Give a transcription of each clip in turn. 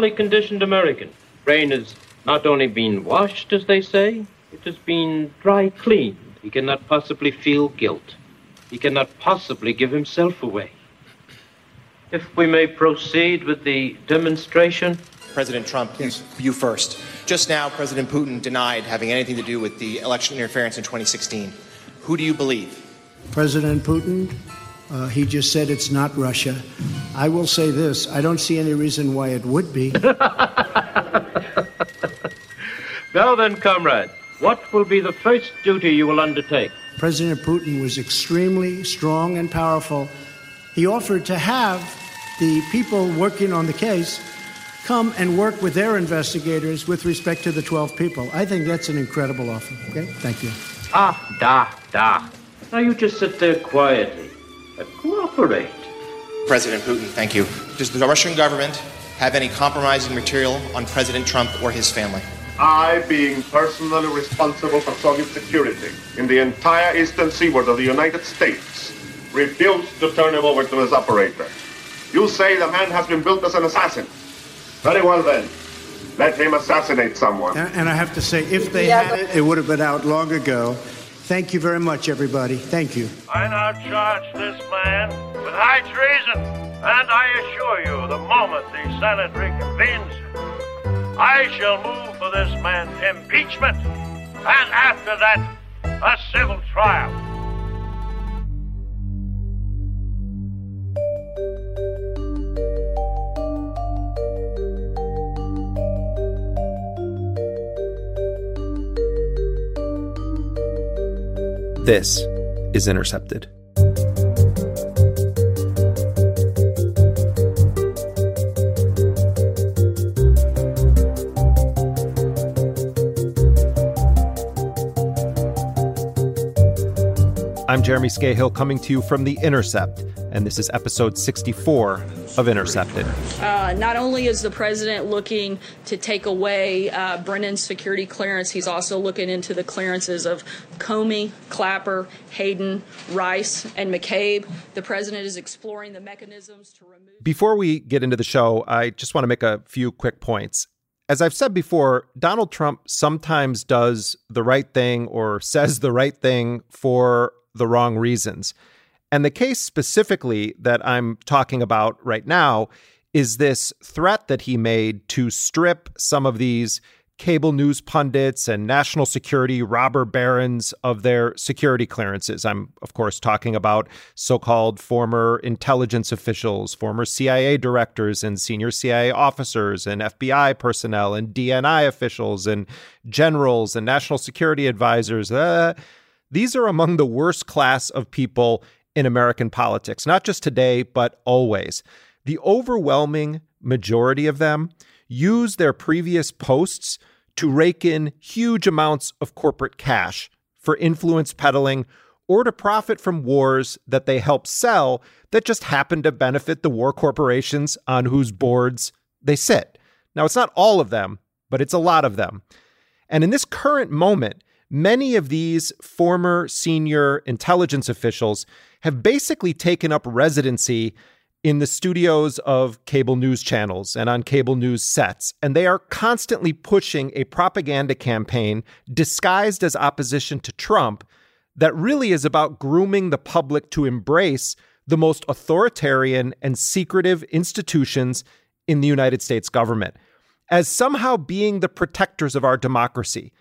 Normally conditioned American. Brain has not only been washed, as they say, it has been dry cleaned. He cannot possibly feel guilt. He cannot possibly give himself away. If we may proceed with the demonstration. President Trump, yes. you first. Just now, President Putin denied having anything to do with the election interference in 2016. Who do you believe? President Putin, uh, he just said it's not Russia. I will say this I don't see any reason why it would be. now then, comrade, what will be the first duty you will undertake? President Putin was extremely strong and powerful. He offered to have the people working on the case come and work with their investigators with respect to the 12 people. I think that's an incredible offer. Okay? Thank you. Ah, da, da. Now you just sit there quietly and cooperate. President Putin, thank you. Does the Russian government have any compromising material on President Trump or his family? I, being personally responsible for Soviet security in the entire eastern seaboard of the United States, refuse to turn him over to his operator. You say the man has been built as an assassin. Very well then. Let him assassinate someone. And, and I have to say, if they yeah, had it, it would have been out long ago. Thank you very much, everybody. Thank you. I now charge this man with high treason, and I assure you, the moment the Senate reconvenes, I shall move for this man's impeachment, and after that, a civil trial. This is Intercepted. I'm Jeremy Scahill coming to you from The Intercept, and this is episode 64 of Intercepted. Uh, not only is the president looking to take away uh, Brennan's security clearance, he's also looking into the clearances of Comey, Clapper, Hayden, Rice, and McCabe. The president is exploring the mechanisms to remove. Before we get into the show, I just want to make a few quick points. As I've said before, Donald Trump sometimes does the right thing or says the right thing for the wrong reasons. And the case specifically that I'm talking about right now is this threat that he made to strip some of these cable news pundits and national security robber barons of their security clearances. I'm, of course, talking about so called former intelligence officials, former CIA directors, and senior CIA officers, and FBI personnel, and DNI officials, and generals, and national security advisors. Uh, these are among the worst class of people in American politics, not just today, but always. The overwhelming majority of them use their previous posts to rake in huge amounts of corporate cash for influence peddling or to profit from wars that they help sell that just happen to benefit the war corporations on whose boards they sit. Now, it's not all of them, but it's a lot of them. And in this current moment, many of these former senior intelligence officials have basically taken up residency in the studios of cable news channels and on cable news sets. And they are constantly pushing a propaganda campaign disguised as opposition to Trump that really is about grooming the public to embrace the most authoritarian and secretive institutions in the United States government as somehow being the protectors of our democracy.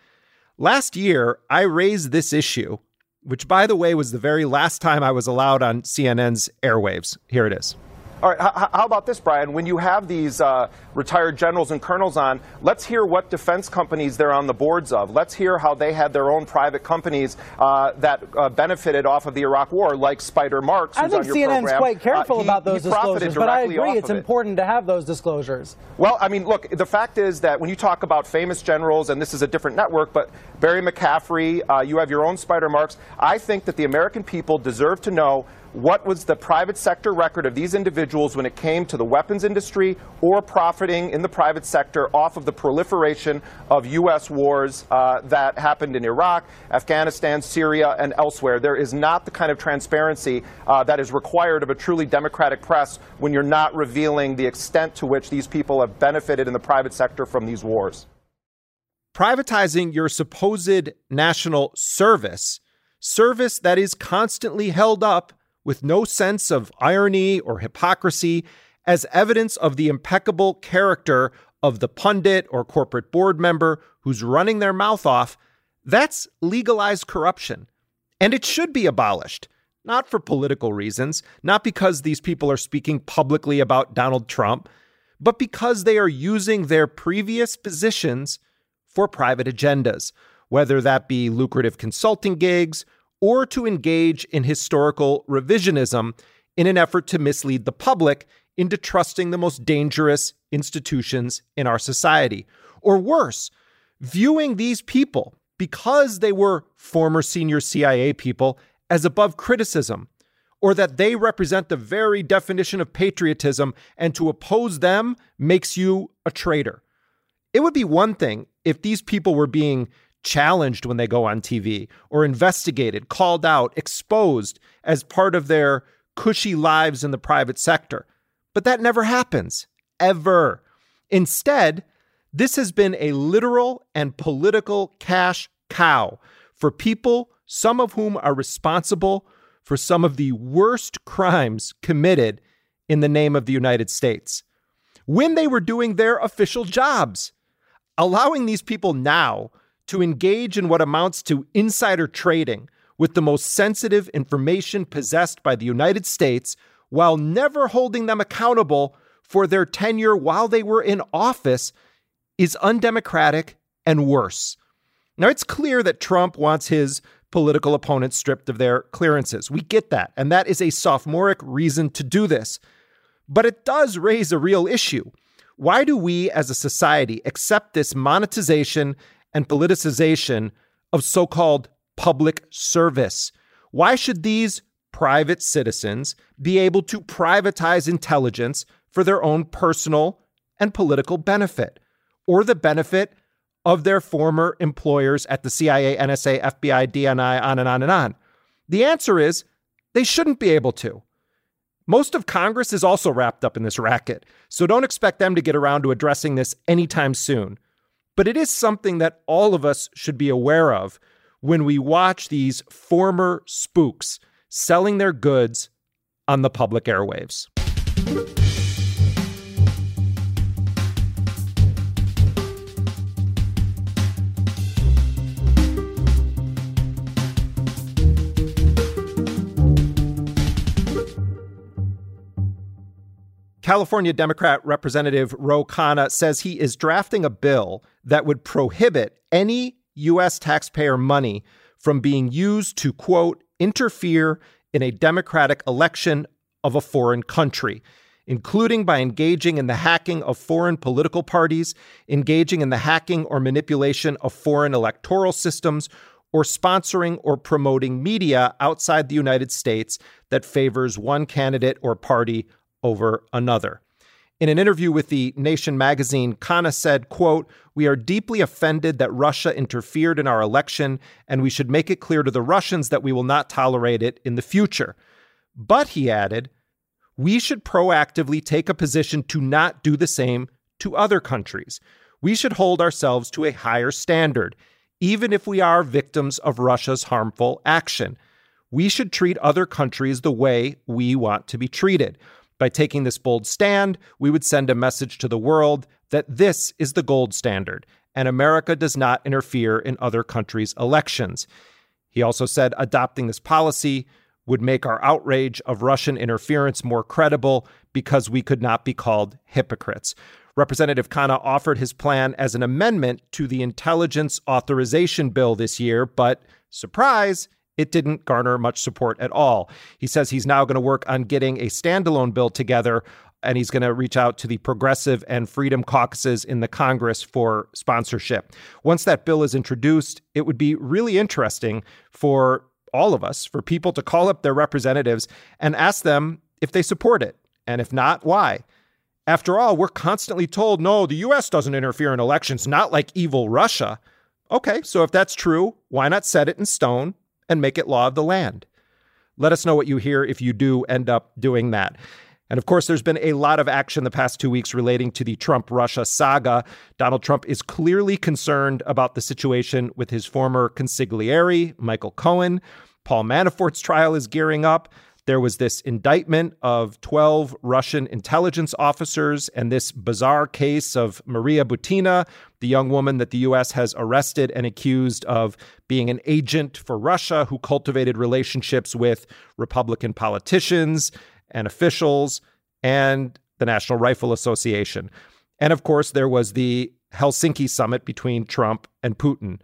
Last year, I raised this issue which, by the way, was the very last time I was allowed on CNN's airwaves. Here it is. All right, how about this, Brian? When you have these uh, retired generals and colonels on, let's hear what defense companies they're on the boards of. Let's hear how they had their own private companies uh, that uh, benefited off of the Iraq War, like Spider Marks. I think CNN's program. quite careful uh, he, about those disclosures, but I agree it's it. important to have those disclosures. Well, I mean, look, the fact is that when you talk about famous generals, and this is a different network, but Barry McCaffrey, uh, you have your own Spider Marks. I think that the American people deserve to know what was the private sector record of these individuals when it came to the weapons industry or profiting in the private sector off of the proliferation of U.S. wars uh, that happened in Iraq, Afghanistan, Syria, and elsewhere. There is not the kind of transparency uh, that is required of a truly democratic press when you're not revealing the extent to which these people have benefited in the private sector from these wars. Privatizing your supposed national service, service that is constantly held up with no sense of irony or hypocrisy as evidence of the impeccable character of the pundit or corporate board member who's running their mouth off, that's legalized corruption. And it should be abolished, not for political reasons, not because these people are speaking publicly about Donald Trump, but because they are using their previous positions for private agendas, whether that be lucrative consulting gigs or to engage in historical revisionism in an effort to mislead the public into trusting the most dangerous institutions in our society. Or worse, viewing these people, because they were former senior CIA people, as above criticism, or that they represent the very definition of patriotism, and to oppose them makes you a traitor. It would be one thing if these people were being challenged when they go on TV or investigated, called out, exposed as part of their cushy lives in the private sector. But that never happens, ever. Instead, this has been a literal and political cash cow for people, some of whom are responsible for some of the worst crimes committed in the name of the United States when they were doing their official jobs. Allowing these people now to engage in what amounts to insider trading with the most sensitive information possessed by the United States while never holding them accountable for their tenure while they were in office is undemocratic and worse. Now, it's clear that Trump wants his political opponents stripped of their clearances. We get that. And that is a sophomoric reason to do this. But it does raise a real issue. Why do we as a society accept this monetization and politicization of so called public service. Why should these private citizens be able to privatize intelligence for their own personal and political benefit or the benefit of their former employers at the CIA, NSA, FBI, DNI, on and on and on? The answer is they shouldn't be able to. Most of Congress is also wrapped up in this racket, so don't expect them to get around to addressing this anytime soon. But it is something that all of us should be aware of when we watch these former spooks selling their goods on the public airwaves. California Democrat Representative Ro Khanna says he is drafting a bill that would prohibit any U.S. taxpayer money from being used to, quote, interfere in a democratic election of a foreign country, including by engaging in the hacking of foreign political parties, engaging in the hacking or manipulation of foreign electoral systems, or sponsoring or promoting media outside the United States that favors one candidate or party over another. In an interview with the Nation magazine, Khanna said, quote, "We are deeply offended that Russia interfered in our election and we should make it clear to the Russians that we will not tolerate it in the future." But he added, "We should proactively take a position to not do the same to other countries. We should hold ourselves to a higher standard, even if we are victims of Russia's harmful action. We should treat other countries the way we want to be treated." By taking this bold stand, we would send a message to the world that this is the gold standard, and America does not interfere in other countries' elections. He also said adopting this policy would make our outrage of Russian interference more credible because we could not be called hypocrites. Representative Khanna offered his plan as an amendment to the intelligence authorization bill this year, but surprise, it didn't garner much support at all. He says he's now going to work on getting a standalone bill together and he's going to reach out to the progressive and freedom caucuses in the Congress for sponsorship. Once that bill is introduced, it would be really interesting for all of us, for people to call up their representatives and ask them if they support it. And if not, why? After all, we're constantly told, no, the US doesn't interfere in elections, not like evil Russia. Okay, so if that's true, why not set it in stone and make it law of the land? Let us know what you hear if you do end up doing that. And of course, there's been a lot of action the past two weeks relating to the Trump Russia saga. Donald Trump is clearly concerned about the situation with his former consigliere, Michael Cohen. Paul Manafort's trial is gearing up. There was this indictment of 12 Russian intelligence officers and this bizarre case of Maria Butina, the young woman that the U.S. has arrested and accused of being an agent for Russia who cultivated relationships with Republican politicians and officials and the National Rifle Association. And of course, there was the Helsinki summit between Trump and Putin.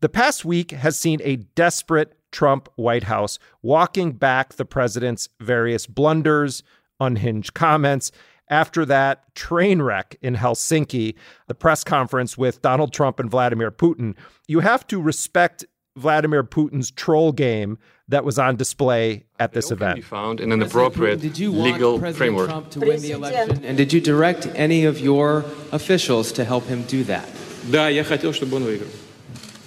The past week has seen a desperate Trump White House walking back the president's various blunders, unhinged comments. After that train wreck in Helsinki, the press conference with Donald Trump and Vladimir Putin, you have to respect Vladimir Putin's troll game that was on display at this event. Be found in an appropriate did you legal President framework. Trump to win the election, and did you direct any of your officials to help him do that? Да, я хотел, чтобы он выиграл.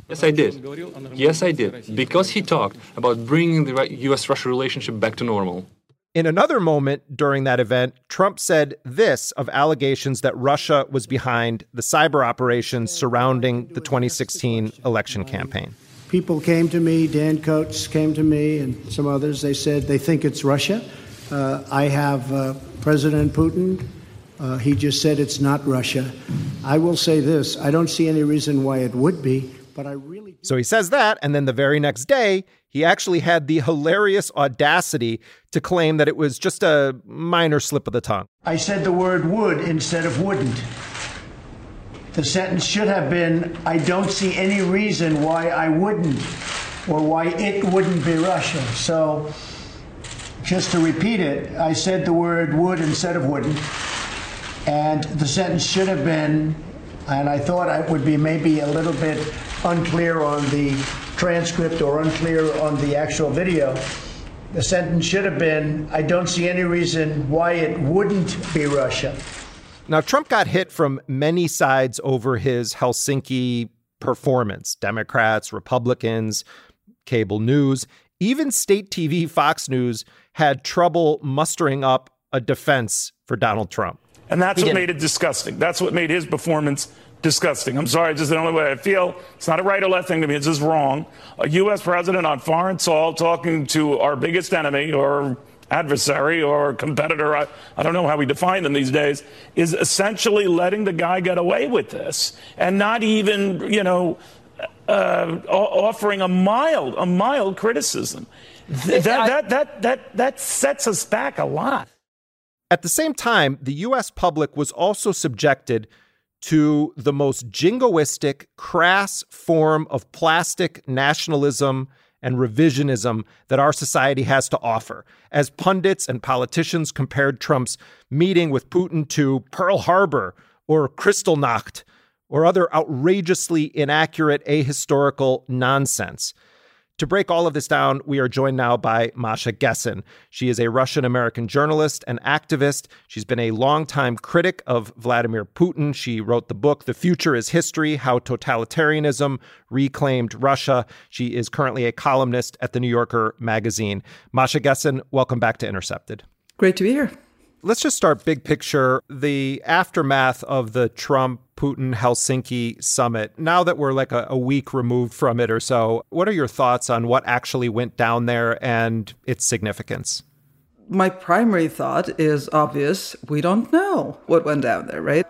Yes, I did. Yes, I did. Because he talked about bringing the U.S. Russia relationship back to normal. In another moment during that event, Trump said this of allegations that Russia was behind the cyber operations surrounding the 2016 election campaign. People came to me, Dan Coats came to me, and some others. They said they think it's Russia. Uh, I have uh, President Putin. Uh, he just said it's not Russia. I will say this I don't see any reason why it would be. But I really So he says that, and then the very next day, he actually had the hilarious audacity to claim that it was just a minor slip of the tongue. I said the word would instead of wouldn't. The sentence should have been I don't see any reason why I wouldn't or why it wouldn't be Russia. So, just to repeat it, I said the word would instead of wouldn't. And the sentence should have been, and I thought it would be maybe a little bit unclear on the transcript or unclear on the actual video. The sentence should have been I don't see any reason why it wouldn't be Russia. Now, Trump got hit from many sides over his Helsinki performance Democrats, Republicans, cable news, even state TV Fox News had trouble mustering up a defense for Donald Trump. And that's what made it disgusting. That's what made his performance disgusting. I'm sorry, it's just the only way I feel. It's not a right or left thing to me. It's just wrong. A U.S. president on foreign soil talking to our biggest enemy or adversary or competitor, I, I, don't know how we define them these days, is essentially letting the guy get away with this and not even, you know, uh, offering a mild, a mild criticism. That, that, that, that, that sets us back a lot. At the same time, the U.S. public was also subjected to the most jingoistic, crass form of plastic nationalism and revisionism that our society has to offer. As pundits and politicians compared Trump's meeting with Putin to Pearl Harbor or Kristallnacht or other outrageously inaccurate, ahistorical nonsense. To break all of this down, we are joined now by Masha Gessen. She is a Russian American journalist and activist. She's been a longtime critic of Vladimir Putin. She wrote the book, The Future is History How Totalitarianism Reclaimed Russia. She is currently a columnist at the New Yorker magazine. Masha Gessen, welcome back to Intercepted. Great to be here. Let's just start big picture. The aftermath of the Trump Putin Helsinki summit. Now that we're like a, a, week removed from it or so, what are your thoughts on what actually went down there and its significance? My primary thought is obvious. We don't know what went down there, right?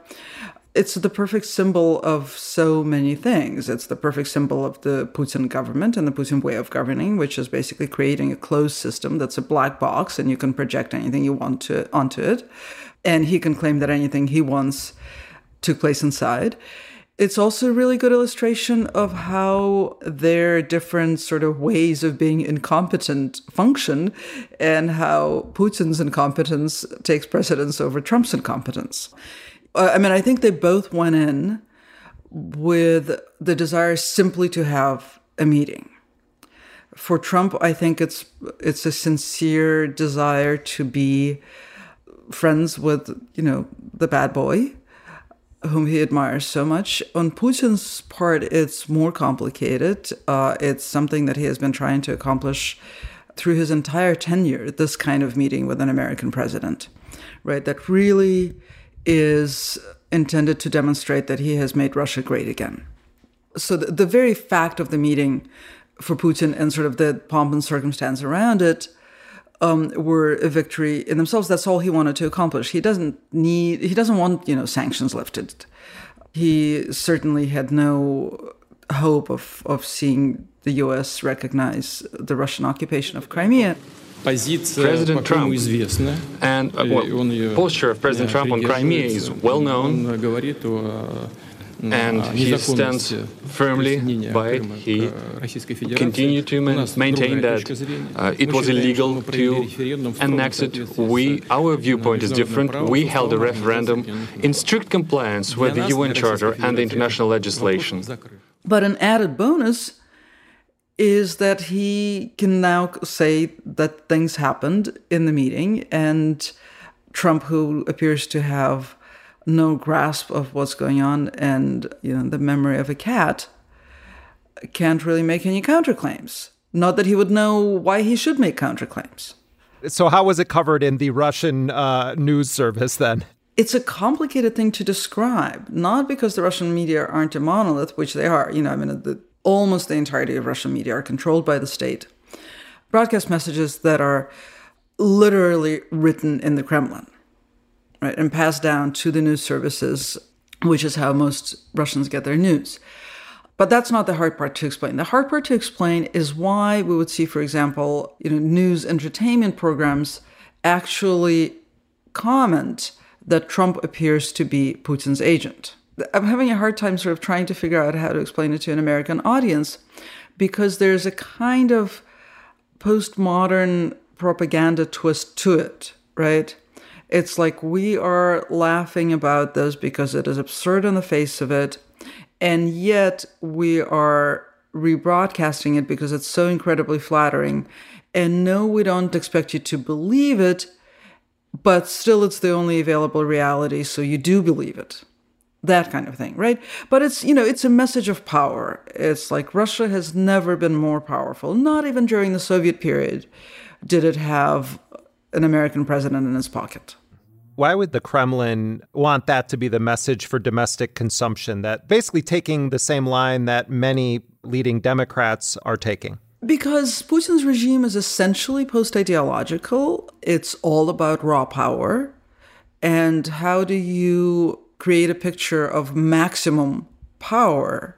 It's the perfect symbol of so many things. It's the perfect symbol of the Putin government and the Putin way of governing, which is basically creating a closed system that's a black box and you can project anything you want to onto it. And he can claim that anything he wants took place inside. It's also a really good illustration of how their different sort of ways of being incompetent function and how Putin's incompetence takes precedence over Trump's incompetence. I mean, I think they both went in with the desire simply to have a meeting. For Trump, I think it's it's a sincere desire to be friends with, you know, the bad boy whom he admires so much. On Putin's part, it's more complicated. Uh, it's something that he has been trying to accomplish through his entire tenure, this kind of meeting with an American president, right? That really is intended to demonstrate that he has made Russia great again. So the, the very fact of the meeting for Putin and sort of the pomp and circumstance around it um, were a victory in themselves. That's all he wanted to accomplish. He doesn't need, he doesn't want, you know, sanctions lifted. He certainly had no hope of, of seeing the US recognize the Russian occupation of Crimea. President Trump and uh, well, posture of President Trump on Crimea is well known and he stands firmly by it. He continued to maintain that uh, it was illegal to annex it. We, our viewpoint is different. We held a referendum in strict compliance with the UN Charter and the international legislation. But an added bonus is that he can now say that things happened in the meeting and Trump, who appears to have no grasp of what's going on and you know the memory of a cat can't really make any counterclaims. Not that he would know why he should make counterclaims. So how was it covered in the russian uh, news service then? It's a complicated thing to describe not because the russian media aren't a monolith which they are you know i mean the, almost the entirety of russian media are controlled by the state broadcast messages that are literally written in the kremlin right, and passed down to the news services, which is how most Russians get their news. But that's not the hard part to explain. The hard part to explain is why we would see, for example, you know, news entertainment programs actually comment that Trump appears to be Putin's agent. I'm having a hard time sort of trying to figure out how to explain it to an American audience because there's a kind of postmodern propaganda twist to it, right? It's like we are laughing about this because it is absurd on the face of it. And yet we are rebroadcasting it because it's so incredibly flattering. And no, we don't expect you to believe it, but still it's the only available reality, so you do believe it. That kind of thing, right? But it's, you know, it's a message of power. It's like Russia has never been more powerful. Not even during the Soviet period did it have an American president in his pocket. Why would the Kremlin want that to be the message for domestic consumption? That basically taking the same line that many leading Democrats are taking? Because Putin's regime is essentially post ideological. It's all about raw power. And how do you create a picture of maximum power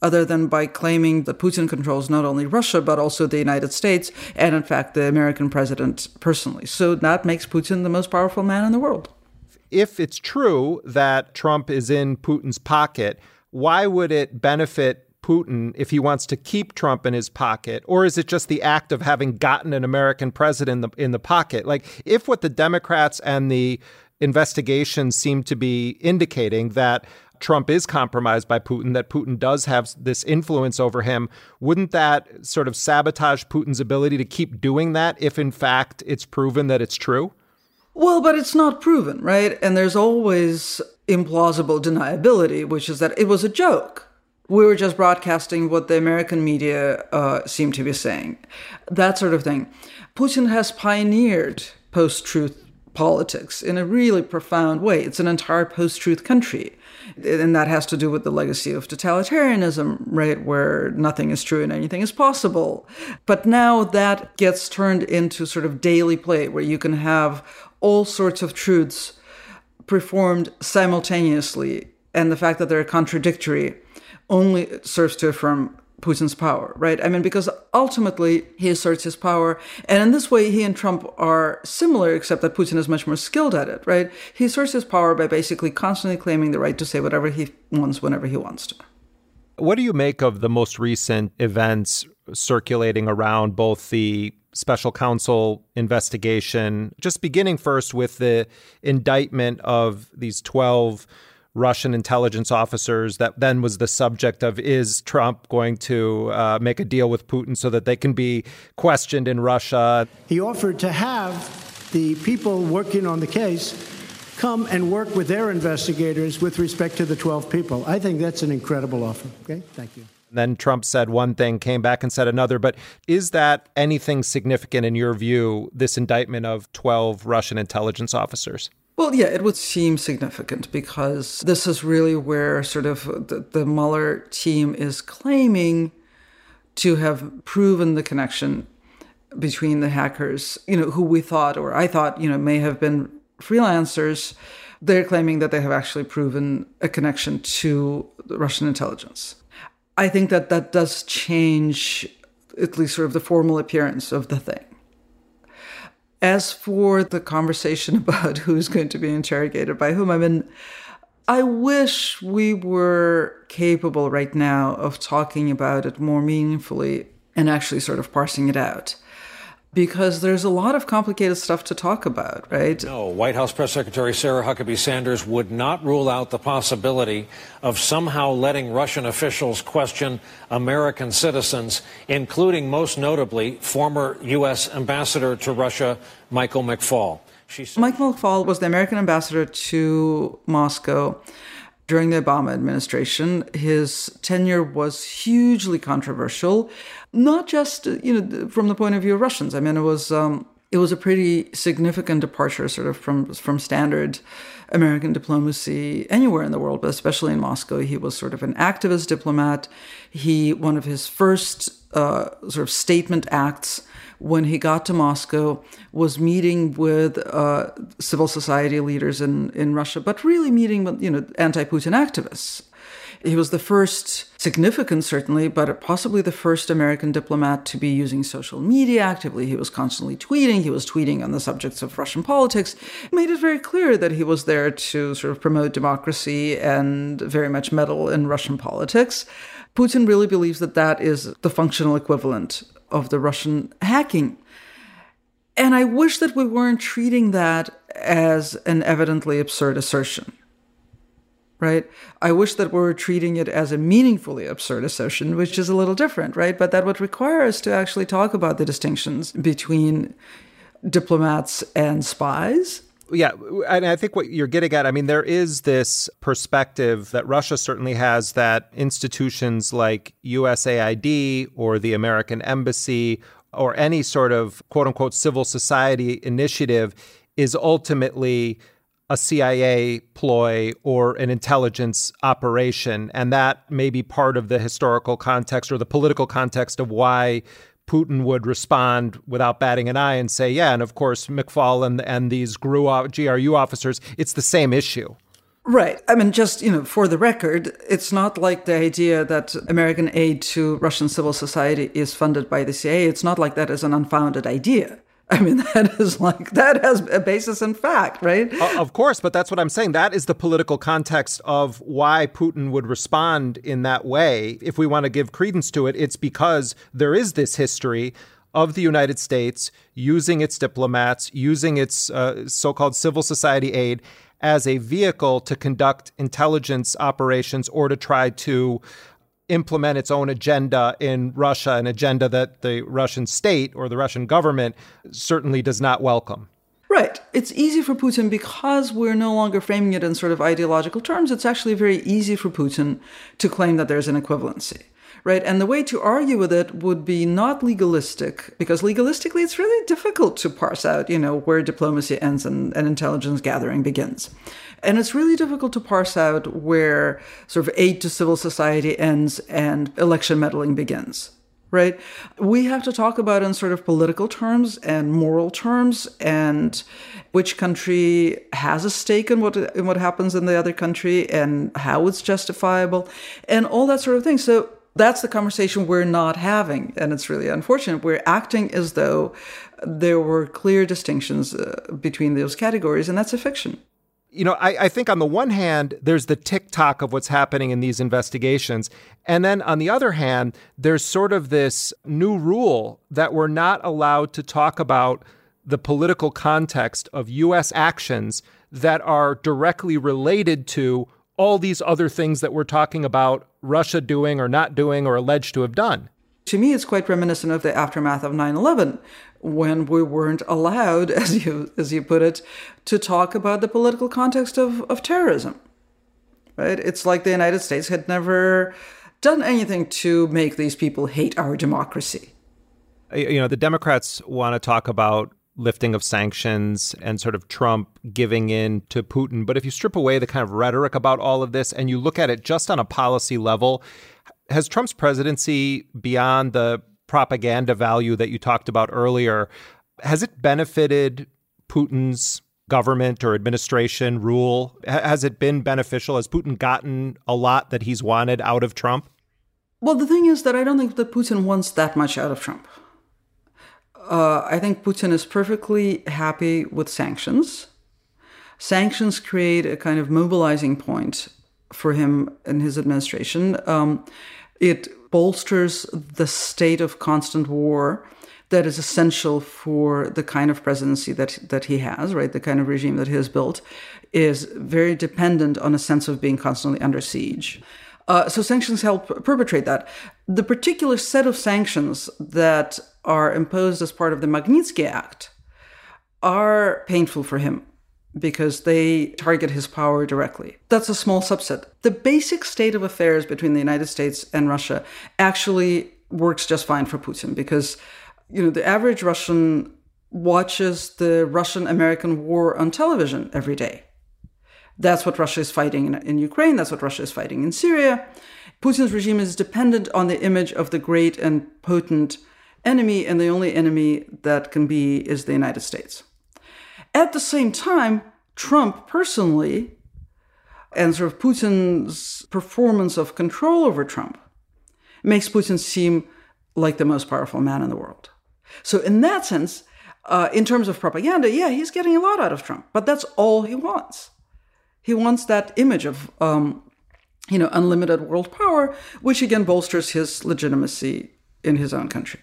other than by claiming that Putin controls not only Russia, but also the United States, and in fact, the American president personally. So that makes Putin the most powerful man in the world. If it's true that Trump is in Putin's pocket, why would it benefit Putin if he wants to keep Trump in his pocket? Or is it just the act of having gotten an American president in the, in the pocket? Like, if what the Democrats and the investigations seem to be indicating that Trump is compromised by Putin, that Putin does have this influence over him, wouldn't that sort of sabotage Putin's ability to keep doing that if, in fact, it's proven that it's true? Well, but it's not proven, right? And there's always implausible deniability, which is that it was a joke. We were just broadcasting what the American media uh, seemed to be saying, that sort of thing. Putin has pioneered post truth politics in a really profound way. It's an entire post truth country and that has to do with the legacy of totalitarianism, right, where nothing is true and anything is possible. But now that gets turned into sort of daily play, where you can have all sorts of truths performed simultaneously and the fact that they're contradictory only serves to affirm Putin's power, right? I mean, because ultimately he asserts his power. And in this way, he and Trump are similar, except that Putin is much more skilled at it, right? He asserts his power by basically constantly claiming the right to say whatever he wants whenever he wants to. What do you make of the most recent events circulating around both the special counsel investigation, just beginning first with the indictment of these 12 Russian intelligence officers that then was the subject of is Trump going to uh, make a deal with Putin so that they can be questioned in Russia? He offered to have the people working on the case come and work with their investigators with respect to the 12 people. I think that's an incredible offer. Okay, thank you. Then Trump said one thing, came back and said another. But is that anything significant in your view, this indictment of 12 Russian intelligence officers? Well, yeah, it would seem significant because this is really where sort of the, the Mueller team is claiming to have proven the connection between the hackers, you know, who we thought or I thought, you know, may have been freelancers. They're claiming that they have actually proven a connection to Russian intelligence. I think that that does change at least sort of the formal appearance of the thing. As for the conversation about who's going to be interrogated by whom, I mean, I wish we were capable right now of talking about it more meaningfully and actually sort of parsing it out because there's a lot of complicated stuff to talk about, right? No, White House Press Secretary Sarah Huckabee Sanders would not rule out the possibility of somehow letting Russian officials question American citizens, including most notably former U.S. Ambassador to Russia, Michael McFaul. Said- Michael McFaul was the American ambassador to Moscow during the Obama administration. His tenure was hugely controversial, not just you know from the point of view of Russians. I mean, it was um, it was a pretty significant departure, sort of from from standard American diplomacy anywhere in the world, but especially in Moscow. He was sort of an activist diplomat. He one of his first uh, sort of statement acts when he got to Moscow was meeting with uh, civil society leaders in, in Russia, but really meeting with you know anti-Putin activists. He was the first significant, certainly, but possibly the first American diplomat to be using social media actively. He was constantly tweeting. He was tweeting on the subjects of Russian politics. He made it very clear that he was there to sort of promote democracy and very much meddle in Russian politics. Putin really believes that that is the functional equivalent of the Russian hacking. And I wish that we weren't treating that as an evidently absurd assertion. Right? I wish that we were treating it as a meaningfully absurd assertion, which is a little different, right? But that would require us to actually talk about the distinctions between diplomats and spies yeah, and I think what you're getting at, I mean, there is this perspective that Russia certainly has that institutions like USAID or the American Embassy or any sort of quote unquote civil society initiative is ultimately a CIA ploy or an intelligence operation. And that may be part of the historical context or the political context of why Putin would respond without batting an eye and say, yeah, and of course, McFaul and, and these GRU, GRU officers, it's the same issue. Right. I mean, just, you know, for the record, it's not like the idea that American aid to Russian civil society is funded by the CIA. It's not like that is an unfounded idea. I mean, that is like, that has a basis in fact, right? Uh, of course, but that's what I'm saying. That is the political context of why Putin would respond in that way. If we want to give credence to it, it's because there is this history of the United States using its diplomats, using its uh, so called civil society aid as a vehicle to conduct intelligence operations or to try to implement its own agenda in Russia, an agenda that the Russian state or the Russian government certainly does not welcome. Right. It's easy for Putin because we're no longer framing it in sort of ideological terms. It's actually very easy for Putin to claim that there's an equivalency. Right. And the way to argue with it would be not legalistic, because legalistically it's really difficult to parse out, you know, where diplomacy ends and, and intelligence gathering begins. And it's really difficult to parse out where sort of aid to civil society ends and election meddling begins. right? We have to talk about in sort of political terms and moral terms and which country has a stake in what in what happens in the other country and how it's justifiable and all that sort of thing. So that's the conversation we're not having and it's really unfortunate. We're acting as though there were clear distinctions uh, between those categories and that's a fiction you know, I, I, think on the one hand, there's the tick tock of what's happening in these investigations. And then on the other hand, there's sort of this new rule that we're not allowed to talk about the political context of U.S. actions that are directly related to all these other things that we're talking about Russia doing or not doing or alleged to have done. To me, it's quite reminiscent of the aftermath of 9 11, when we weren't allowed, as you as you put it, to talk about the political context of, of terrorism. Right? It's like the United States had never done anything to make these people hate our democracy. You know, the Democrats want to talk about lifting of sanctions and sort of Trump giving in to Putin. But if you strip away the kind of rhetoric about all of this and you look at it just on a policy level, has Trump's presidency, beyond the propaganda value that you talked about earlier, has it benefited Putin's government or administration rule? Has it been beneficial? Has Putin gotten a lot that he's wanted out of Trump? Well, the thing is that I don't think that Putin wants that much out of Trump. Uh, I think Putin is perfectly happy with sanctions. Sanctions create a kind of mobilizing point for him and his administration. Um, it bolsters the state of constant war that is essential for the kind of presidency that that he has, right? The kind of regime that he has built is very dependent on a sense of being constantly under siege. Uh, so sanctions help perpetrate that. The particular set of sanctions that are imposed as part of the Magnitsky Act are painful for him because they target his power directly. That's a small subset. The basic state of affairs between the United States and Russia actually works just fine for Putin because you know the average Russian watches the Russian American war on television every day. That's what Russia is fighting in, in, Ukraine, that's what Russia is fighting in Syria. Putin's regime is dependent on the image of the great and potent enemy, and the only enemy that can be is the United States. At the same time, Trump personally and sort of Putin's performance of control over Trump makes Putin seem like the most powerful man in the world. So, in that sense, uh, in terms of propaganda, yeah, he's getting a lot out of Trump, but that's all he wants. He wants that image of, um, you know, unlimited world power, which again bolsters his legitimacy in his own country.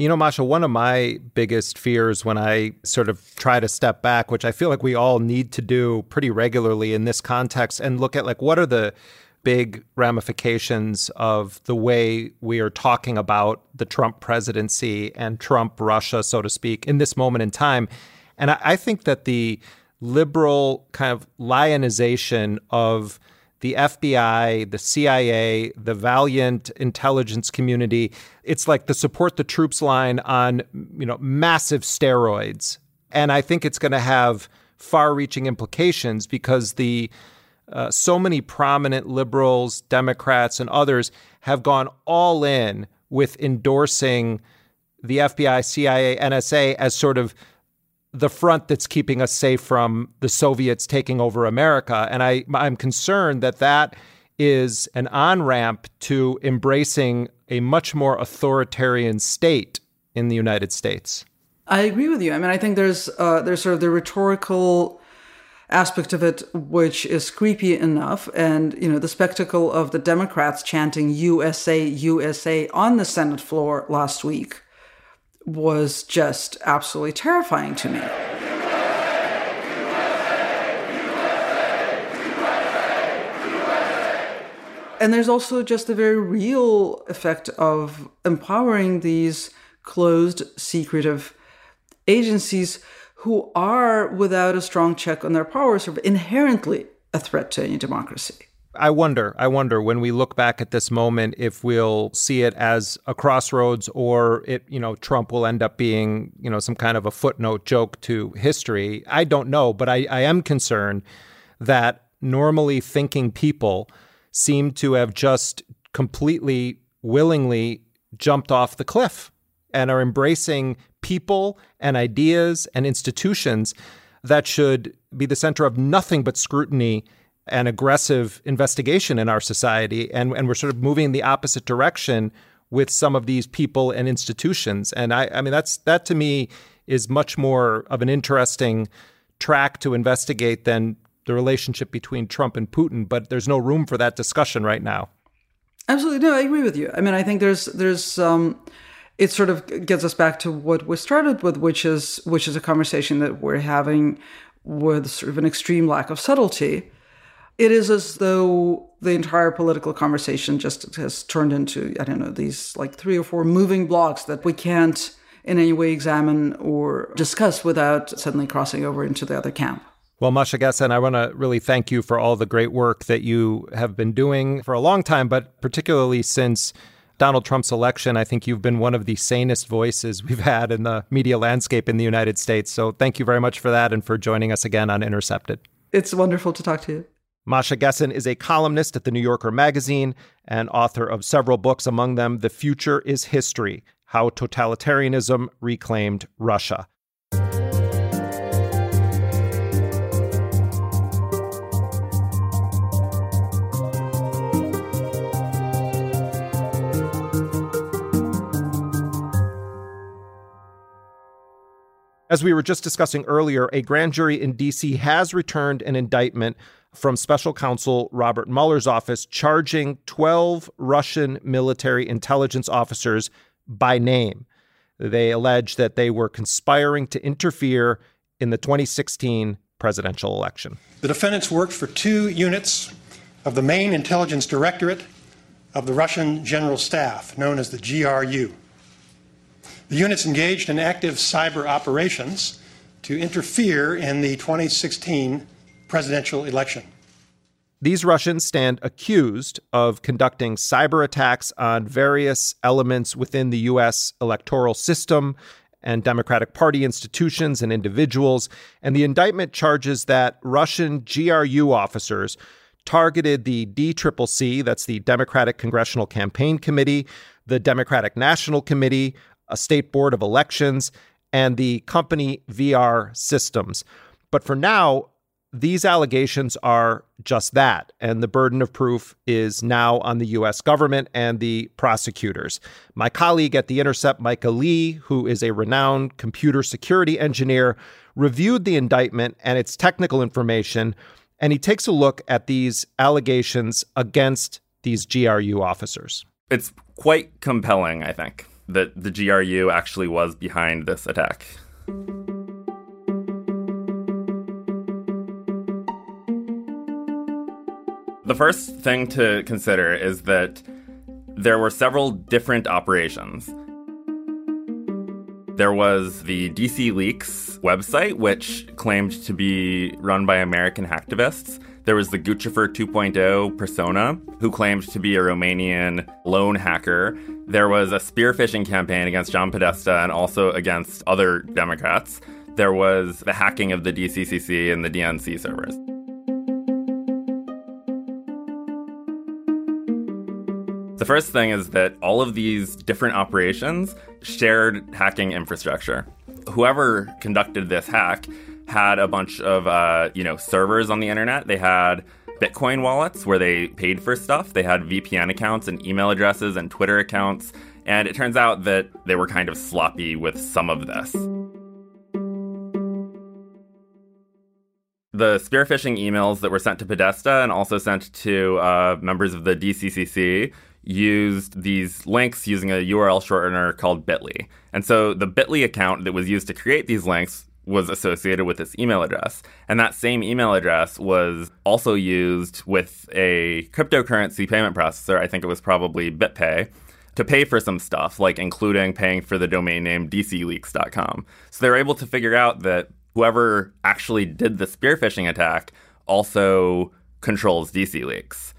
You know, Masha, one of my biggest fears when I sort of try to step back, which I feel like we all need to do pretty regularly in this context, and look at like what are the big ramifications of the way we are talking about the Trump presidency and Trump Russia, so to speak, in this moment in time. And I, think that the liberal kind of lionization of the FBI, the CIA, the valiant intelligence community. It's like the support the troops line on, you know, massive steroids. And I think it's going to have far-reaching implications because the uh, so many prominent liberals, Democrats, and others have gone all in with endorsing the FBI, CIA, NSA as sort of the front that's keeping us safe from the Soviets taking over America. And I, I'm concerned that that is an on ramp to embracing a much more authoritarian state in the United States. I agree with you. I mean, I think there's uh, there's sort of the rhetorical aspect of it which is creepy enough and you know the spectacle of the democrats chanting usa usa on the senate floor last week was just absolutely terrifying to me. And there's also just the very real effect of empowering these closed, secretive agencies who are, without a strong check on their powers, sort of inherently a threat to any democracy. I wonder, I wonder when we look back at this moment if we'll see it as a crossroads or it, you know, Trump will end up being, you know, some kind of a footnote joke to history. I don't know, but I, I am concerned that normally thinking people seem to have just completely willingly jumped off the cliff and are embracing people and ideas and institutions that should be the center of nothing but scrutiny and aggressive investigation in our society. And, and we're sort of moving in the opposite direction with some of these people and institutions. And I, I mean, that's that to me is much more of an interesting track to investigate than the relationship between Trump and Putin. But there's no room for that discussion right now. Absolutely, no, I agree with you. I mean, I think there's there's um, it sort of gets us back to what we started with, which is which is a conversation that we're having with sort of an extreme lack of subtlety. It is as though the entire political conversation just has turned into I don't know these like three or four moving blocks that we can't in any way examine or discuss without suddenly crossing over into the other camp. Well, Masha Gessen, I want to really thank you for all the great work that you have been doing for a long time, but particularly since Donald Trump's election. I think you've been one of the sanest voices we've had in the media landscape in the United States. So thank you very much for that and for joining us again on Intercepted. It's wonderful to talk to you. Masha Gessen is a columnist at the New Yorker magazine and author of several books, among them The Future is History How Totalitarianism Reclaimed Russia. As we were just discussing earlier, a grand jury in D.C. has returned an indictment from special counsel Robert Mueller's office charging 12 Russian military intelligence officers by name. They allege that they were conspiring to interfere in the 2016 presidential election. The defendants worked for two units of the main intelligence directorate of the Russian General Staff, known as the GRU. The units engaged in active cyber operations to interfere in the 2016 presidential election. These Russians stand accused of conducting cyber attacks on various elements within the U.S. electoral system and Democratic Party institutions and individuals. And the indictment charges that Russian GRU officers targeted the DCCC, that's the Democratic Congressional Campaign Committee, the Democratic National Committee, a state board of elections, and the company VR Systems. But for now, these allegations are just that, and the burden of proof is now on the U.S. government and the prosecutors. My colleague at The Intercept, Micah Lee, who is a renowned computer security engineer, reviewed the indictment and its technical information, and he takes a look at these allegations against these GRU officers. It's quite compelling, I think that the GRU actually was behind this attack. The first thing to consider is that there were several different operations. There was the DC Leaks website, which claimed to be run by American hacktivists. There was the Guccifer 2.0 persona, who claimed to be a Romanian lone hacker. There was a spear phishing campaign against John Podesta and also against other Democrats. There was the hacking of the DCCC and the DNC servers. The first thing is that all of these different operations shared hacking infrastructure. Whoever conducted this hack had a bunch of uh, you know servers on the internet. They had Bitcoin wallets where they paid for stuff. They had VPN accounts and email addresses and Twitter accounts. And it turns out that they were kind of sloppy with some of this. The spear phishing emails that were sent to Podesta and also sent to uh, members of the DCCC used these links using a URL shortener called Bitly. And so the Bitly account that was used to create these links was associated with this email address. And that same email address was also used with a cryptocurrency payment processor. I think it was probably BitPay to pay for some stuff, like including paying for the domain name dcleaks.com. So they were able to figure out that whoever actually did the spear phishing attack also controls DC Leaks.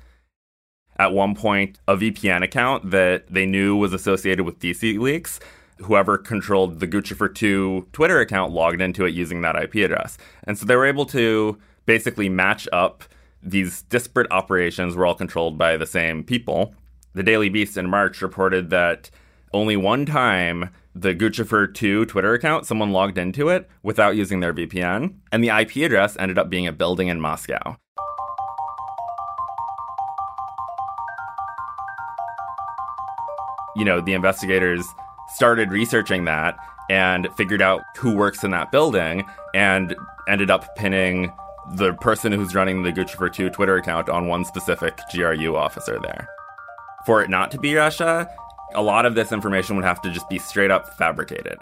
At one point, a VPN account that they knew was associated with DC Leaks whoever controlled the Guccifer 2 Twitter account logged into it using that IP address. And so they were able to basically match up these disparate operations were all controlled by the same people. The Daily Beast in March reported that only one time the Guccifer 2 Twitter account, someone logged into it without using their VPN, and the IP address ended up being a building in Moscow. You know, the investigators started researching that and figured out who works in that building and ended up pinning the person who's running the Guccifer 2 Twitter account on one specific GRU officer there. For it not to be Russia, a lot of this information would have to just be straight up fabricated.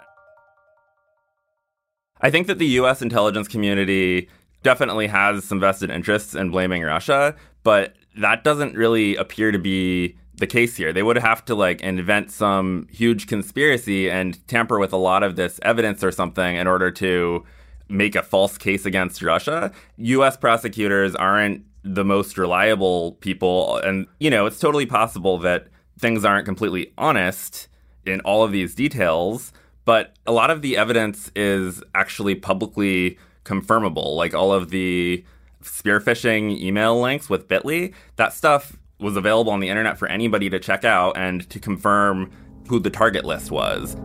I think that the US intelligence community definitely has some vested interests in blaming Russia, but that doesn't really appear to be the case here. They would have to like invent some huge conspiracy and tamper with a lot of this evidence or something in order to make a false case against Russia. US prosecutors aren't the most reliable people and you know, it's totally possible that things aren't completely honest in all of these details, but a lot of the evidence is actually publicly confirmable. Like all of the spearphishing email links with Bitly, that stuff was available on the internet for anybody to check out and to confirm who the target list was.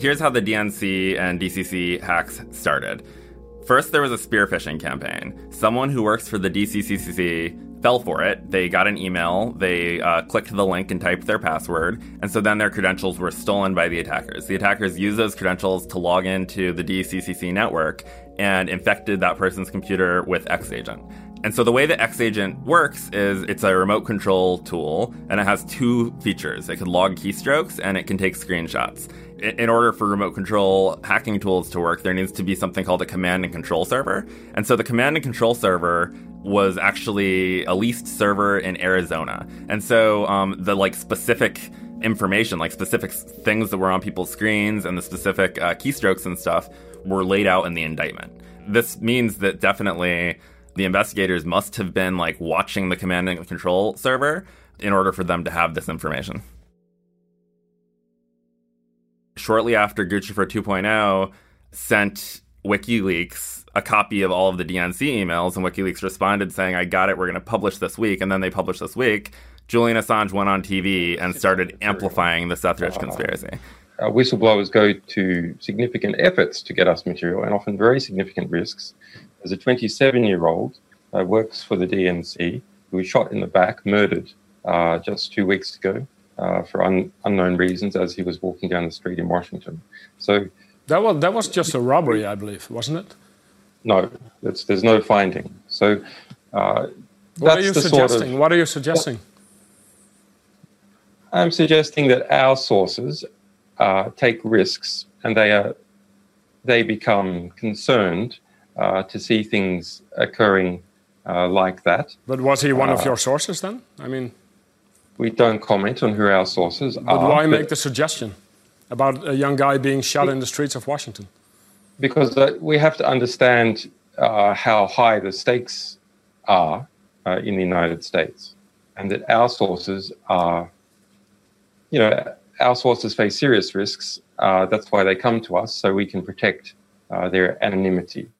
Here's how the DNC and DCC hacks started. First, there was a spear phishing campaign. Someone who works for the DCCC fell for it. They got an email, they uh, clicked the link and typed their password, and so then their credentials were stolen by the attackers. The attackers used those credentials to log into the DCCC network and infected that person's computer with XAgent. And so the way that XAgent works is it's a remote control tool and it has two features. It can log keystrokes and it can take screenshots in order for remote control hacking tools to work, there needs to be something called a command and control server. And so the command and control server was actually a leased server in Arizona. And so um, the like specific information, like specific things that were on people's screens and the specific uh, keystrokes and stuff were laid out in the indictment. This means that definitely the investigators must have been like watching the command and control server in order for them to have this information shortly after Guccifer 2.0 sent WikiLeaks a copy of all of the DNC emails, and WikiLeaks responded saying, I got it, we're going to publish this week. And then they published this week. Julian Assange went on TV and started amplifying the Seth Rich conspiracy. Uh, whistleblowers go to significant efforts to get us material and often very significant risks. As a 27 year old uh, works for the DNC who was shot in the back, murdered uh, just two weeks ago uh, for un- unknown reasons as he was walking down the street in Washington. So that was that was just a robbery, I believe, wasn't it? No, there's no finding. So uh, what are you suggesting? Sort of, what are you suggesting? I'm suggesting that our sources uh, take risks and they are they become concerned uh, to see things occurring uh, like that. But was he one of uh, your sources then? I mean, we don't comment on who our sources but are. But why make the suggestion about a young guy being shot in the streets of Washington? Because uh, we have to understand uh, how high the stakes are uh, in the United States, and that our sources are, you know, our sources face serious risks. Uh, that's why they come to us, so we can protect uh, their anonymity.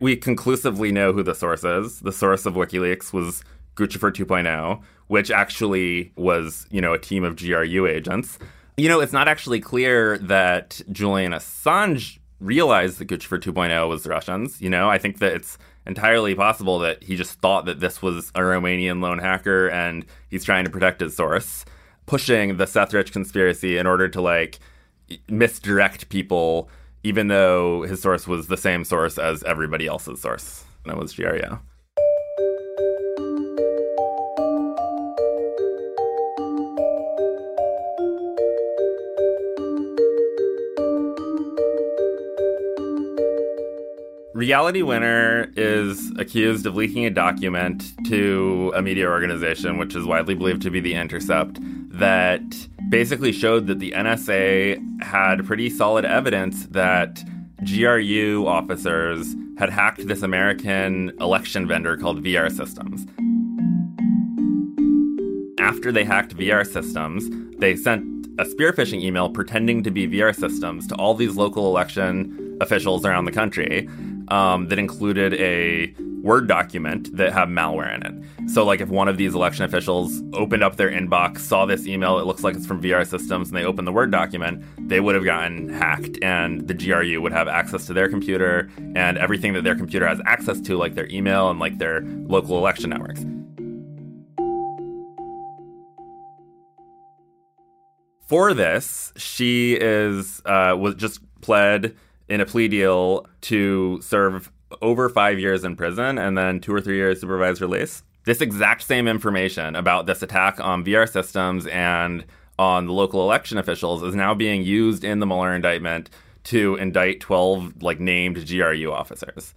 We conclusively know who the source is. The source of WikiLeaks was Guccifer 2.0, which actually was, you know, a team of GRU agents. You know, it's not actually clear that Julian Assange realized that Guccifer 2.0 was Russians. You know, I think that it's entirely possible that he just thought that this was a Romanian lone hacker and he's trying to protect his source, pushing the Seth Rich conspiracy in order to like misdirect people, even though his source was the same source as everybody else's source. And it was GRU. Reality Winner is accused of leaking a document to a media organization, which is widely believed to be The Intercept, that basically showed that the NSA had pretty solid evidence that GRU officers had hacked this American election vendor called VR Systems. After they hacked VR Systems, they sent a spear phishing email pretending to be VR Systems to all these local election officials around the country um, that included a Word document that had malware in it. So, like, if one of these election officials opened up their inbox, saw this email, it looks like it's from VR Systems, and they opened the Word document, they would have gotten hacked, and the GRU would have access to their computer and everything that their computer has access to, like their email and like their local election networks. For this, she is uh, was just pled in a plea deal to serve over five years in prison and then two or three years supervised release. This exact same information about this attack on VR systems and on the local election officials is now being used in the Mueller indictment to indict 12 like named GRU officers.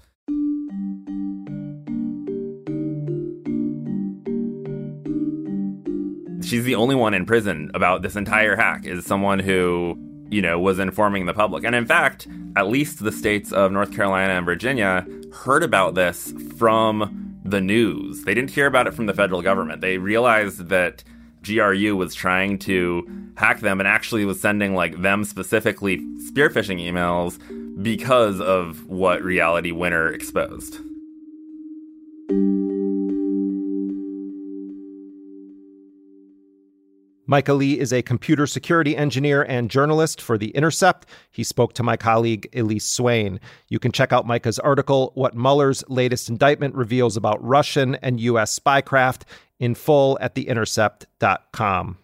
She's the only one in prison about this entire hack is someone who you know, was informing the public. And in fact, at least the states of North Carolina and Virginia heard about this from the news. They didn't hear about it from the federal government. They realized that GRU was trying to hack them and actually was sending like them specifically spearphishing emails because of what Reality Winner exposed. Micah Lee is a computer security engineer and journalist for The Intercept. He spoke to my colleague Elise Swain. You can check out Micah's article, What Mueller's Latest Indictment Reveals About Russian and U.S. Spycraft, in full at theintercept.com.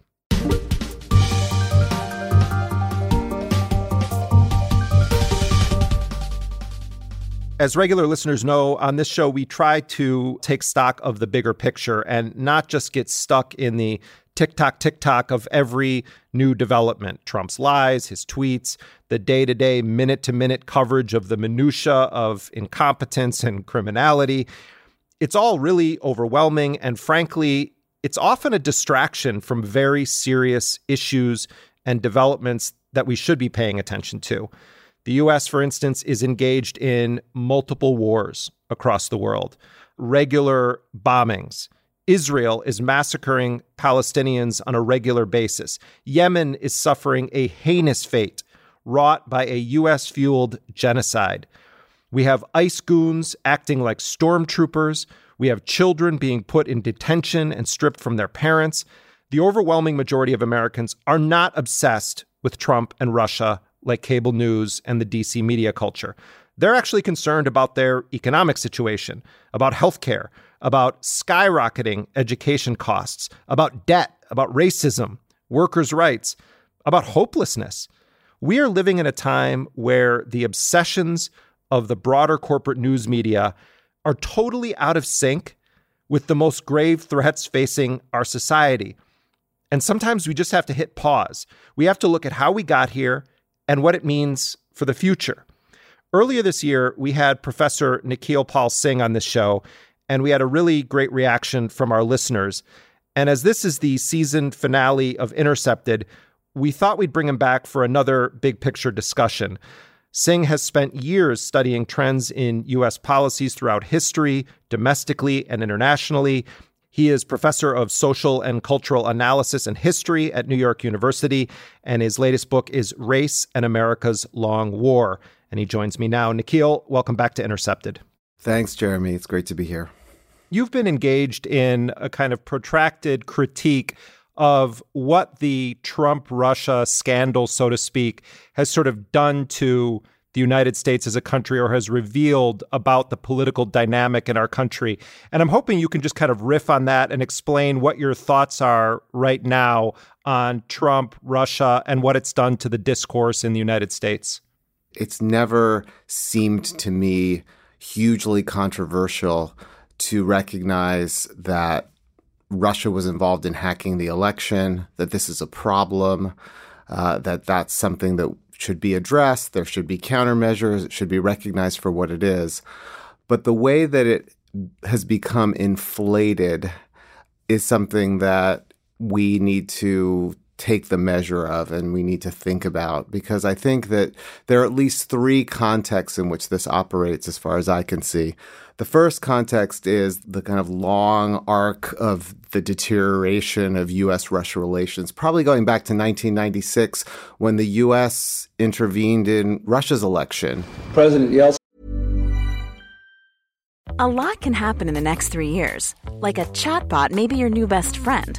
As regular listeners know, on this show, we try to take stock of the bigger picture and not just get stuck in the TikTok, TikTok of every new development Trump's lies, his tweets, the day to day, minute to minute coverage of the minutiae of incompetence and criminality. It's all really overwhelming. And frankly, it's often a distraction from very serious issues and developments that we should be paying attention to. The US, for instance, is engaged in multiple wars across the world, regular bombings Israel is massacring Palestinians on a regular basis. Yemen is suffering a heinous fate wrought by a U.S. fueled genocide. We have ICE goons acting like stormtroopers. We have children being put in detention and stripped from their parents. The overwhelming majority of Americans are not obsessed with Trump and Russia like cable news and the DC media culture. They're actually concerned about their economic situation, about healthcare, about skyrocketing education costs, about debt, about racism, workers' rights, about hopelessness. We are living in a time where the obsessions of the broader corporate news media are totally out of sync with the most grave threats facing our society. And sometimes we just have to hit pause. We have to look at how we got here and what it means for the future. Earlier this year, we had Professor Nikhil Pal Singh on this show, and we had a really great reaction from our listeners. And as this is the season finale of Intercepted, we thought we'd bring him back for another big picture discussion. Singh has spent years studying trends in U.S. policies throughout history, domestically and internationally. He is professor of social and cultural analysis and history at New York University, and his latest book is Race and America's Long War. And he joins me now. Nikhil, welcome back to Intercepted. Thanks, Jeremy. It's great to be here. You've been engaged in a kind of protracted critique of what the Trump Russia scandal, so to speak, has sort of done to the United States as a country or has revealed about the political dynamic in our country. And I'm hoping you can just kind of riff on that and explain what your thoughts are right now on Trump, Russia, and what it's done to the discourse in the United States. It's never seemed to me hugely controversial to recognize that Russia was involved in hacking the election, that this is a problem, uh, that that's something that should be addressed. There should be countermeasures. It should be recognized for what it is. But the way that it has become inflated is something that we need to take the measure of and we need to think about because I think that there are at least three contexts in which this operates as far as I can see. The first context is the kind of long arc of the deterioration of US Russia relations, probably going back to 1996 when the US intervened in Russia's election. President Yeltsin A lot can happen in the next three years. Like a chatbot may be your new best friend.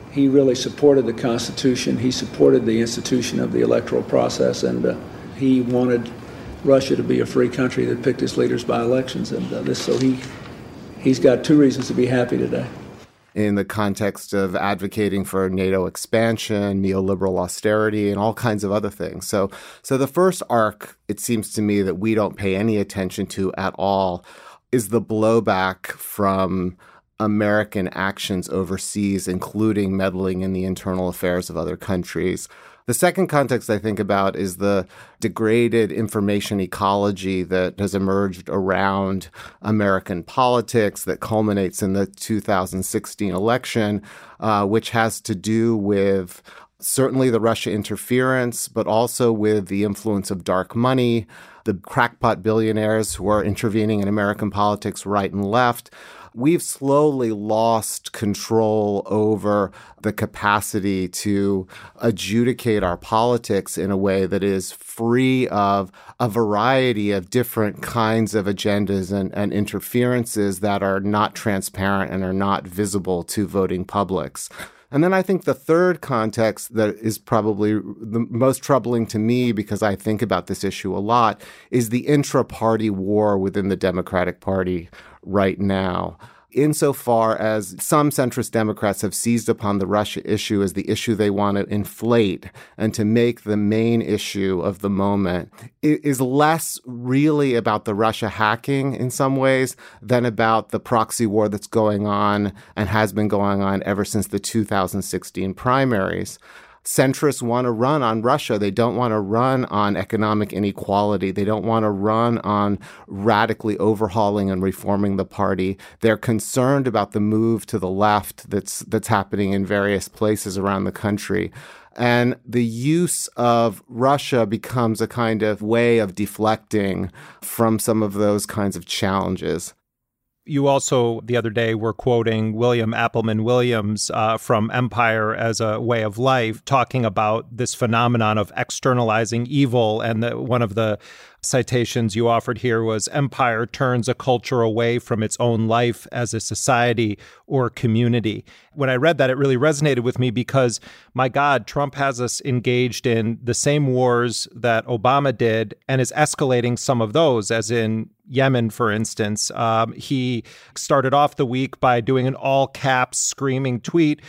he really supported the Constitution. He supported the institution of the electoral process, and uh, he wanted Russia to be a free country that picked its leaders by elections. And uh, this, so he he's got two reasons to be happy today. In the context of advocating for NATO expansion, neoliberal austerity, and all kinds of other things. So, so the first arc, it seems to me that we don't pay any attention to at all, is the blowback from American actions overseas, including meddling in the internal affairs of other countries. The second context I think about is the degraded information ecology that has emerged around American politics that culminates in the 2016 election, uh, which has to do with certainly the Russia interference, but also with the influence of dark money, the crackpot billionaires who are intervening in American politics right and left we've slowly lost control over the capacity to adjudicate our politics in a way that is free of a variety of different kinds of agendas and, and interferences that are not transparent and are not visible to voting publics. And then I think the third context that is probably the most troubling to me because I think about this issue a lot is the intra party war within the Democratic Party right now insofar as some centrist Democrats have seized upon the Russia issue as the issue they want to inflate and to make the main issue of the moment, it is less really about the Russia hacking in some ways than about the proxy war that's going on and has been going on ever since the 2016 primaries centrists want to run on Russia. They don't want to run on economic inequality. They don't want to run on radically overhauling and reforming the party. They're concerned about the move to the left that's that's happening in various places around the country. And the use of Russia becomes a kind of way of deflecting from some of those kinds of challenges. You also, the other day, were quoting William Appleman Williams uh, from Empire as a Way of Life, talking about this phenomenon of externalizing evil. And the, one of the citations you offered here was Empire turns a culture away from its own life as a society or community. When I read that, it really resonated with me because, my God, Trump has us engaged in the same wars that Obama did and is escalating some of those, as in Yemen, for instance. Um, he started off the week by doing an all caps screaming tweet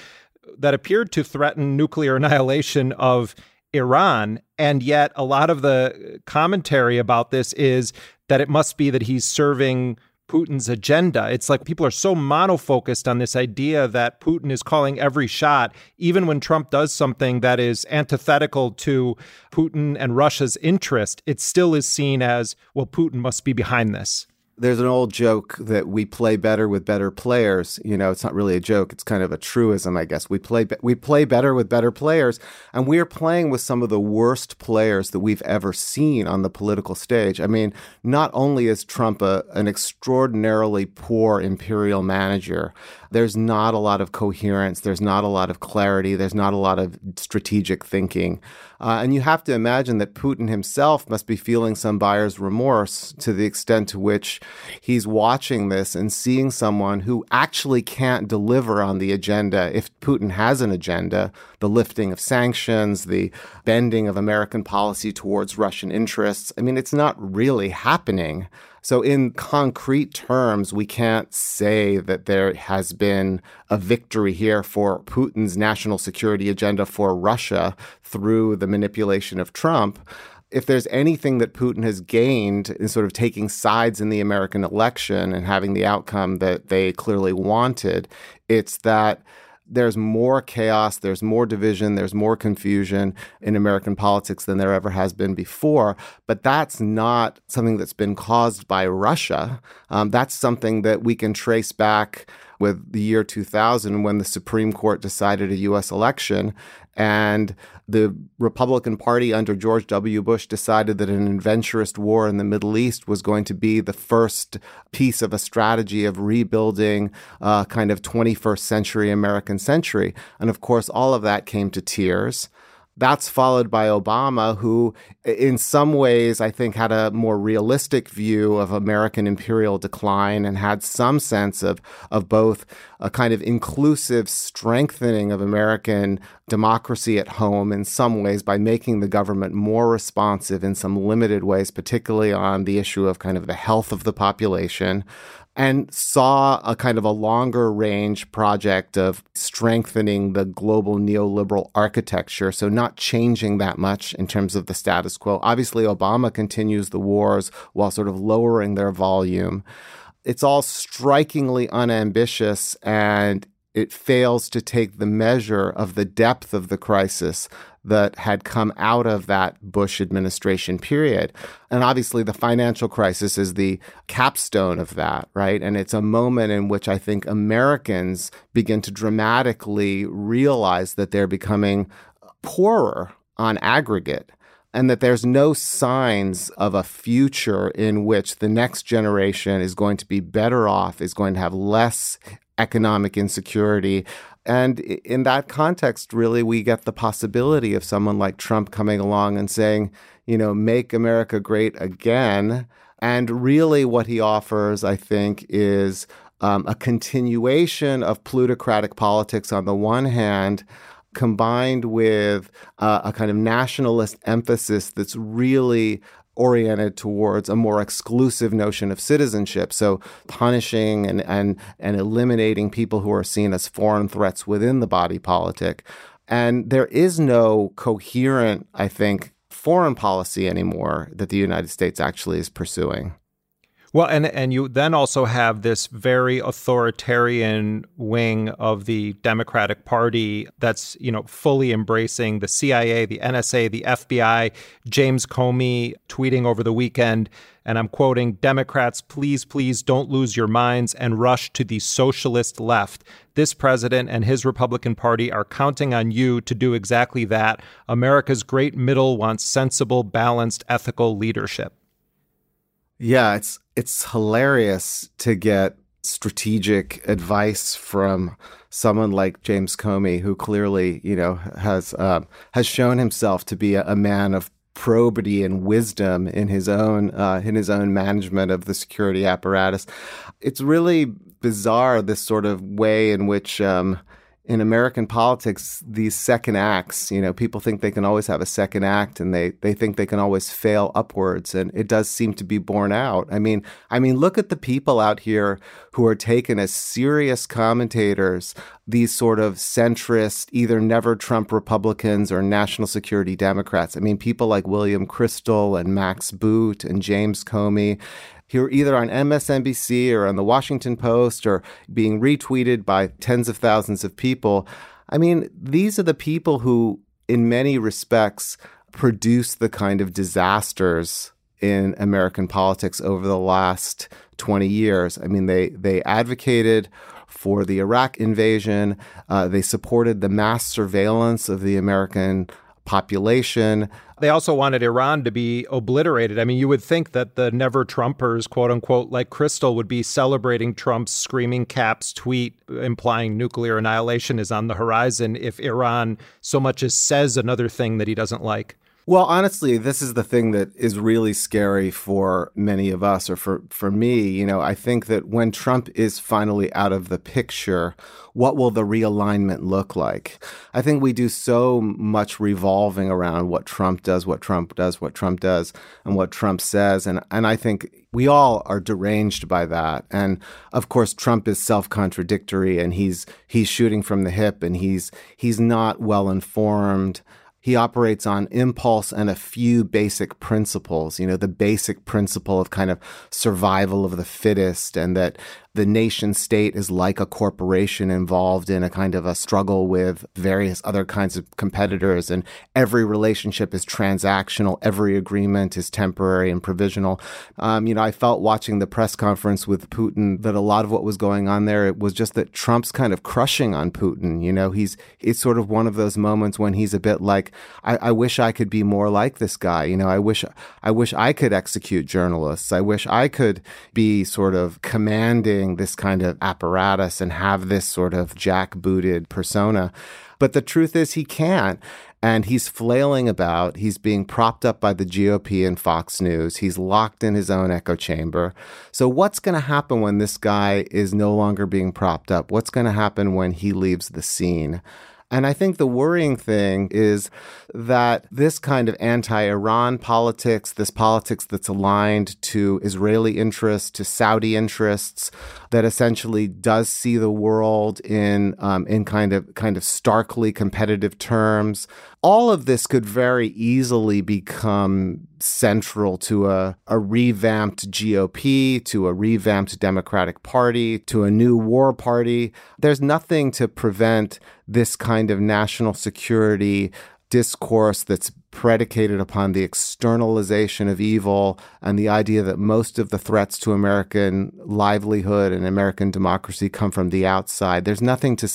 that appeared to threaten nuclear annihilation of Iran. And yet, a lot of the commentary about this is that it must be that he's serving Putin's agenda. It's like people are so monofocused on this idea that Putin is calling every shot, even when Trump does something that is antithetical to Putin and Russia's interest, it still is seen as, well, Putin must be behind this there's an old joke that we play better with better players. You know, it's not really a joke; it's kind of a truism, I guess. We play we play better with better players, and we are playing with some of the worst players that we've ever seen on the political stage. I mean, not only is Trump a, an extraordinarily poor imperial manager, there's not a lot of coherence, there's not a lot of clarity, there's not a lot of strategic thinking. Uh, and you have to imagine that Putin himself must be feeling some buyer's remorse to the extent to which he's watching this and seeing someone who actually can't deliver on the agenda if Putin has an agenda the lifting of sanctions, the bending of American policy towards Russian interests. I mean, it's not really happening. So, in concrete terms, we can't say that there has been a victory here for Putin's national security agenda for Russia through the manipulation of Trump. If there's anything that Putin has gained in sort of taking sides in the American election and having the outcome that they clearly wanted, it's that there's more chaos, there's more division, there's more confusion in American politics than there ever has been before. But that's not something that's been caused by Russia. Um, that's something that we can trace back with the year 2000 when the Supreme Court decided a U.S. election and the Republican Party under George W. Bush decided that an adventurous war in the Middle East was going to be the first piece of a strategy of rebuilding uh, kind of 21st century American century. And of course, all of that came to tears. That's followed by Obama, who, in some ways, I think had a more realistic view of American imperial decline and had some sense of, of both a kind of inclusive strengthening of American democracy at home in some ways by making the government more responsive in some limited ways, particularly on the issue of kind of the health of the population and saw a kind of a longer range project of strengthening the global neoliberal architecture. So, not changing that much in terms of the status quo. Obviously, Obama continues the wars while sort of lowering their volume. It's all strikingly unambitious and it fails to take the measure of the depth of the crisis that had come out of that Bush administration period. And obviously, the financial crisis is the capstone of that, right? And it's a moment in which I think Americans begin to dramatically realize that they're becoming poorer on aggregate and that there's no signs of a future in which the next generation is going to be better off, is going to have less economic insecurity. And in that context, really, we get the possibility of someone like Trump coming along and saying, you know, make America great again. And really, what he offers, I think, is um, a continuation of plutocratic politics on the one hand, combined with uh, a kind of nationalist emphasis that's really oriented towards a more exclusive notion of citizenship. So punishing and, and, and eliminating people who are seen as foreign threats within the body politic. And there is no coherent, I think, foreign policy anymore that the United States actually is pursuing. Well, and and you then also have this very authoritarian wing of the Democratic Party that's you know fully embracing the CIA, the NSA, the FBI. James Comey tweeting over the weekend, and I'm quoting: "Democrats, please, please don't lose your minds and rush to the socialist left. This president and his Republican Party are counting on you to do exactly that. America's great middle wants sensible, balanced, ethical leadership." Yeah, it's it's hilarious to get strategic advice from someone like James Comey, who clearly, you know, has uh, has shown himself to be a, a, man of probity and wisdom in his own uh, in his own management of the security apparatus. It's really bizarre this sort of way in which. Um, in American politics, these second acts, you know, people think they can always have a second act and they, they think they can always fail upwards. And it does seem to be borne out. I mean, I mean, look at the people out here who are taken as serious commentators, these sort of centrist, either never Trump Republicans or national security Democrats. I mean, people like William Kristol and Max Boot and James Comey who are either on MSNBC or on the Washington Post or being retweeted by tens of thousands of people. I mean, these are the people who, in many respects, produce the kind of disasters in American politics over the last 20 years. I mean, they, they advocated for the Iraq invasion, uh, they supported the mass surveillance of the American population. They also wanted Iran to be obliterated. I mean, you would think that the never Trumpers, quote unquote, like Kristol, would be celebrating Trump's screaming caps tweet implying nuclear annihilation is on the horizon if Iran so much as says another thing that he doesn't like. Well, honestly, this is the thing that is really scary for many of us, or for, for me. You know, I think that when Trump is finally out of the picture, what will the realignment look like? I think we do so much revolving around what Trump does, what Trump does, what Trump does, and what Trump says. And, and I think we all are deranged by that. And of course, Trump is self-contradictory and he's, he's shooting from the hip and he's, he's not well informed he operates on impulse and a few basic principles, you know, the basic principle of kind of survival of the fittest and that the nation state is like a corporation involved in a kind of a struggle with various other kinds of competitors and every relationship is transactional every agreement is temporary and provisional. Um, you know i felt watching the press conference with putin that a lot of what was going on there it was just that trump's kind of crushing on putin. You know he's it's sort of one of those moments when he's a bit like I, I wish i could be more like this guy. You know i wish i wish i could execute journalists. I wish i could be sort of commanding this kind of apparatus and have this sort of jackbooted persona. But the truth is, he can't. And he's flailing about. He's being propped up by the GOP and Fox News. He's locked in his own echo chamber. So, what's going to happen when this guy is no longer being propped up? What's going to happen when he leaves the scene? And I think the worrying thing is that this kind of anti Iran politics, this politics that's aligned to Israeli interests, to Saudi interests, that essentially does see the world in um, in kind of kind of starkly competitive terms. All of this could very easily become central to a, a revamped GOP, to a revamped Democratic Party, to a new war party. There's nothing to prevent this kind of national security discourse that's predicated upon the externalization of evil and the idea that most of the threats to American livelihood and American democracy come from the outside. There's nothing to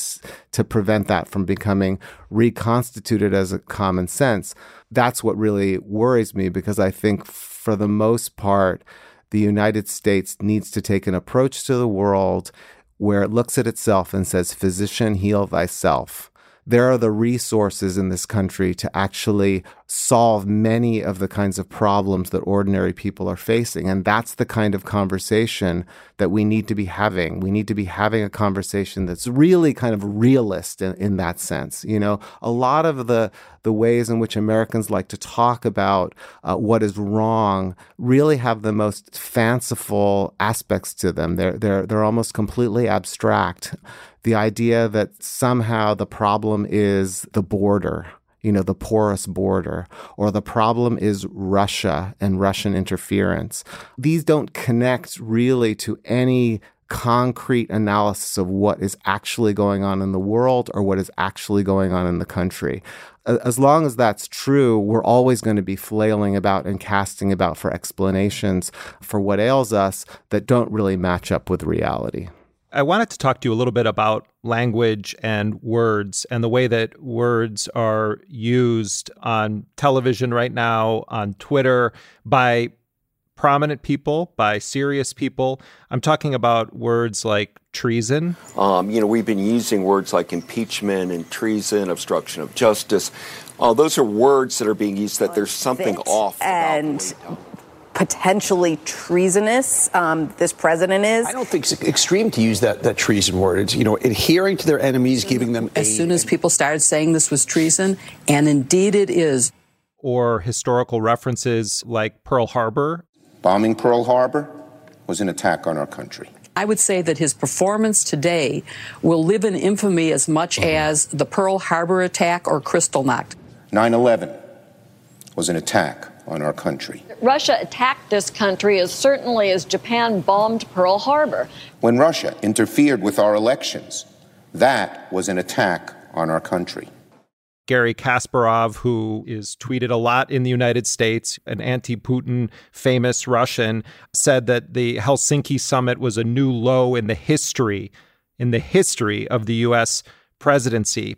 to prevent that from becoming reconstituted as a common sense. That's what really worries me because I think for the most part the United States needs to take an approach to the world where it looks at itself and says, Physician, heal thyself there are the resources in this country to actually solve many of the kinds of problems that ordinary people are facing. And that's the kind of conversation that we need to be having. We need to be having a conversation that's really kind of realist in, in that sense. You know, a lot of the, the ways in which Americans like to talk about uh, what is wrong really have the most fanciful aspects to them. They're, they're, they're almost completely abstract the idea that somehow the problem is the border, you know, the porous border, or the problem is Russia and Russian interference. These don't connect really to any concrete analysis of what is actually going on in the world or what is actually going on in the country. As long as that's true, we're always going to be flailing about and casting about for explanations for what ails us that don't really match up with reality. I wanted to talk to you a little bit about language and words and the way that words are used on television right now, on Twitter, by prominent people, by serious people. I'm talking about words like treason. Um, you know, we've been using words like impeachment and treason, obstruction of justice. Uh, those are words that are being used that there's something off. And potentially treasonous um, this president is. I don't think it's extreme to use that, that treason word. It's, you know, adhering to their enemies, giving them As soon as people started saying this was treason, and indeed it is. Or historical references like Pearl Harbor. Bombing Pearl Harbor was an attack on our country. I would say that his performance today will live in infamy as much mm-hmm. as the Pearl Harbor attack or Kristallnacht. 9 11 was an attack on our country. Russia attacked this country as certainly as Japan bombed Pearl Harbor. When Russia interfered with our elections, that was an attack on our country. Garry Kasparov, who is tweeted a lot in the United States, an anti Putin famous Russian, said that the Helsinki summit was a new low in the history, in the history of the U.S. presidency.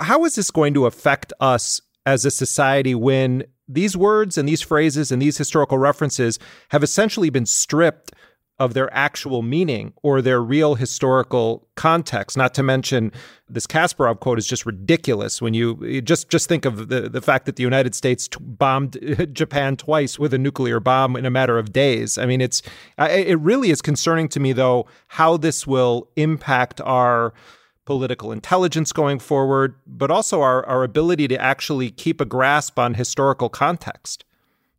How is this going to affect us as a society when these words and these phrases and these historical references have essentially been stripped of their actual meaning or their real historical context. Not to mention, this Kasparov quote is just ridiculous. When you, just just think of the the fact that the United States t- bombed Japan twice with a nuclear bomb in a matter of days. I mean, it's it really is concerning to me though how this will impact our political intelligence going forward, but also our, our ability to actually keep a grasp on historical context.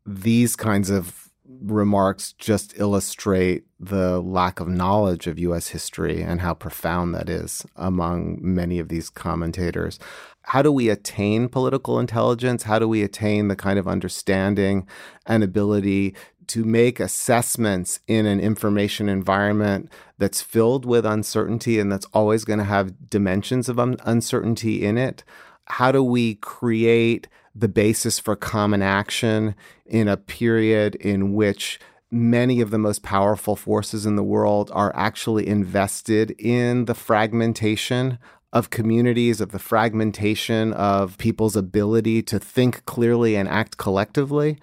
These kinds of remarks just illustrate the lack of knowledge of U.S. history and how profound that is among many of these commentators. How do we attain political intelligence? How do we attain the kind of understanding and ability to make assessments in an information environment that's filled with uncertainty and that's always going to have dimensions of un- uncertainty in it? How do we create the basis for common action in a period in which many of the most powerful forces in the world are actually invested in the fragmentation of communities, of the fragmentation of people's ability to think clearly and act collectively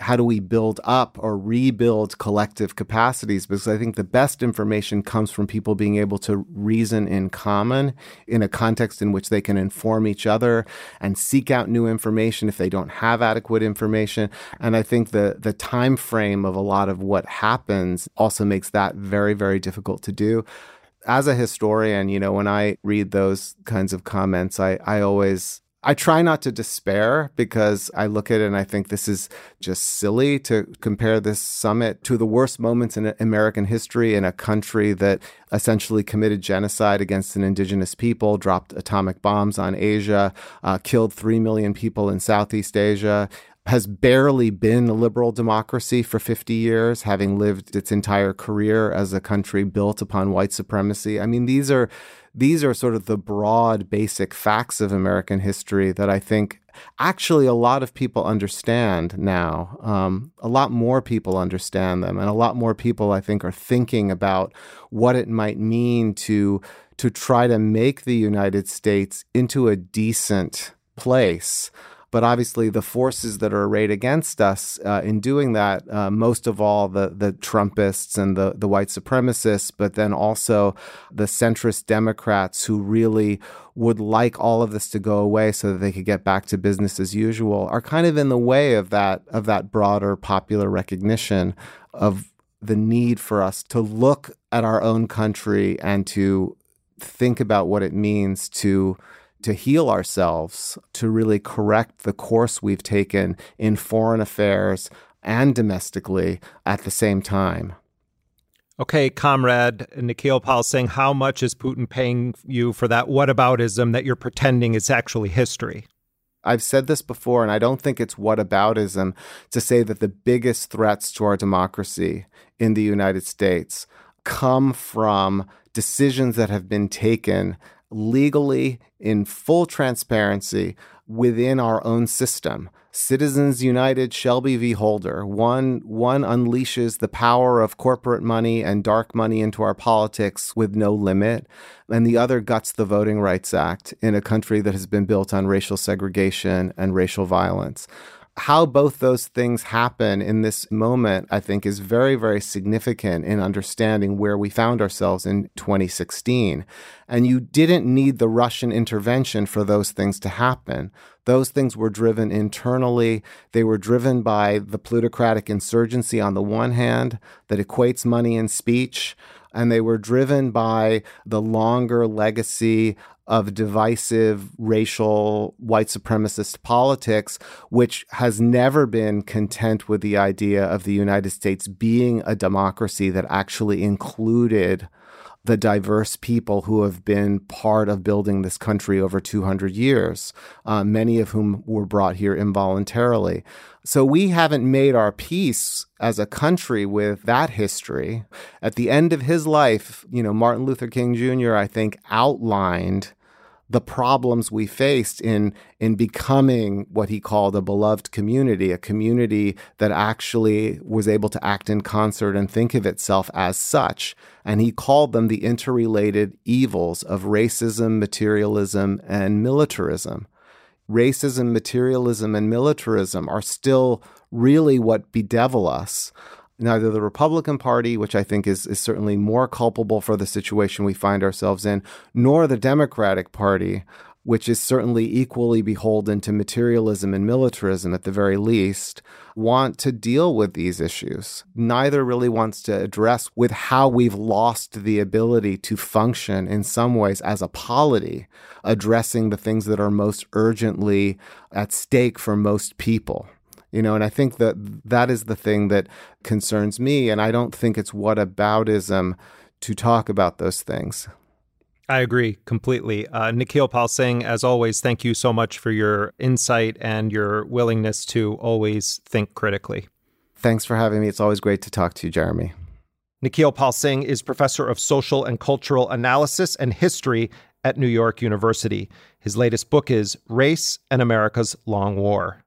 how do we build up or rebuild collective capacities? Because I think the best information comes from people being able to reason in common in a context in which they can inform each other and seek out new information if they don't have adequate information. And I think the the time frame of a lot of what happens also makes that very, very difficult to do as a historian, you know, when I read those kinds of comments, I, I always I try not to despair because I look at it and I think this is just silly to compare this summit to the worst moments in American history in a country that essentially committed genocide against an indigenous people, dropped atomic bombs on Asia, uh, killed 3 million people in Southeast Asia, has barely been a liberal democracy for 50 years, having lived its entire career as a country built upon white supremacy. I mean, these are these are sort of the broad, basic facts of American history that I think actually a lot of people understand now. Um, a lot more people understand them, and a lot more people, I think, are thinking about what it might mean to to try to make the United States into a decent place but obviously, the forces that are arrayed against us uh, in doing that, uh, most of all the the Trumpists and the the white supremacists, but then also the centrist Democrats who really would like all of this to go away so that they could get back to business as usual, are kind of in the way of that of that broader popular recognition of the need for us to look at our own country and to think about what it means to to heal ourselves, to really correct the course we've taken in foreign affairs and domestically at the same time. Okay, comrade Nikhil Pal Singh, how much is Putin paying you for that whataboutism that you're pretending is actually history? I've said this before, and I don't think it's whataboutism to say that the biggest threats to our democracy in the United States come from decisions that have been taken legally in full transparency within our own system. Citizens United Shelby v. Holder. One, one unleashes the power of corporate money and dark money into our politics with no limit, and the other guts the Voting Rights Act in a country that has been built on racial segregation and racial violence how both those things happen in this moment, I think, is very, very significant in understanding where we found ourselves in 2016. And you didn't need the Russian intervention for those things to happen. Those things were driven internally. They were driven by the plutocratic insurgency on the one hand that equates money and speech and they were driven by the longer legacy of divisive racial white supremacist politics, which has never been content with the idea of the United States being a democracy that actually included the diverse people who have been part of building this country over 200 years, uh, many of whom were brought here involuntarily. So we haven't made our peace as a country with that history. At the end of his life, you know, Martin Luther King Jr., I think, outlined the problems we faced in in becoming what he called a beloved community, a community that actually was able to act in concert and think of itself as such. And he called them the interrelated evils of racism, materialism, and militarism. Racism, materialism, and militarism are still really what bedevil us. Neither the Republican Party, which I think is, is certainly more culpable for the situation we find ourselves in, nor the Democratic Party, which is certainly equally beholden to materialism and militarism at the very least, want to deal with these issues. Neither really wants to address with how we've lost the ability to function in some ways as a polity, addressing the things that are most urgently at stake for most people. You know, and I think that that is the thing that concerns me. And I don't think it's whataboutism to talk about those things. I agree completely. Uh, Nikhil Pal Singh, as always, thank you so much for your insight and your willingness to always think critically. Thanks for having me. It's always great to talk to you, Jeremy. Nikhil Pal Singh is professor of social and cultural analysis and history at New York University. His latest book is Race and America's Long War.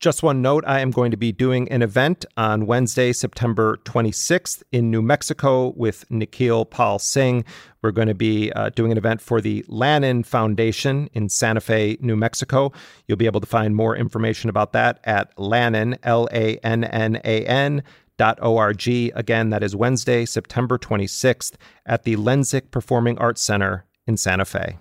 Just one note I am going to be doing an event on Wednesday, September 26th in New Mexico with Nikhil Pal Singh. We're going to be uh, doing an event for the Lannan Foundation in Santa Fe, New Mexico. You'll be able to find more information about that at Lannan, L A N N A N. .org. Again, that is Wednesday, September 26th at the Lensic Performing Arts Center in Santa Fe.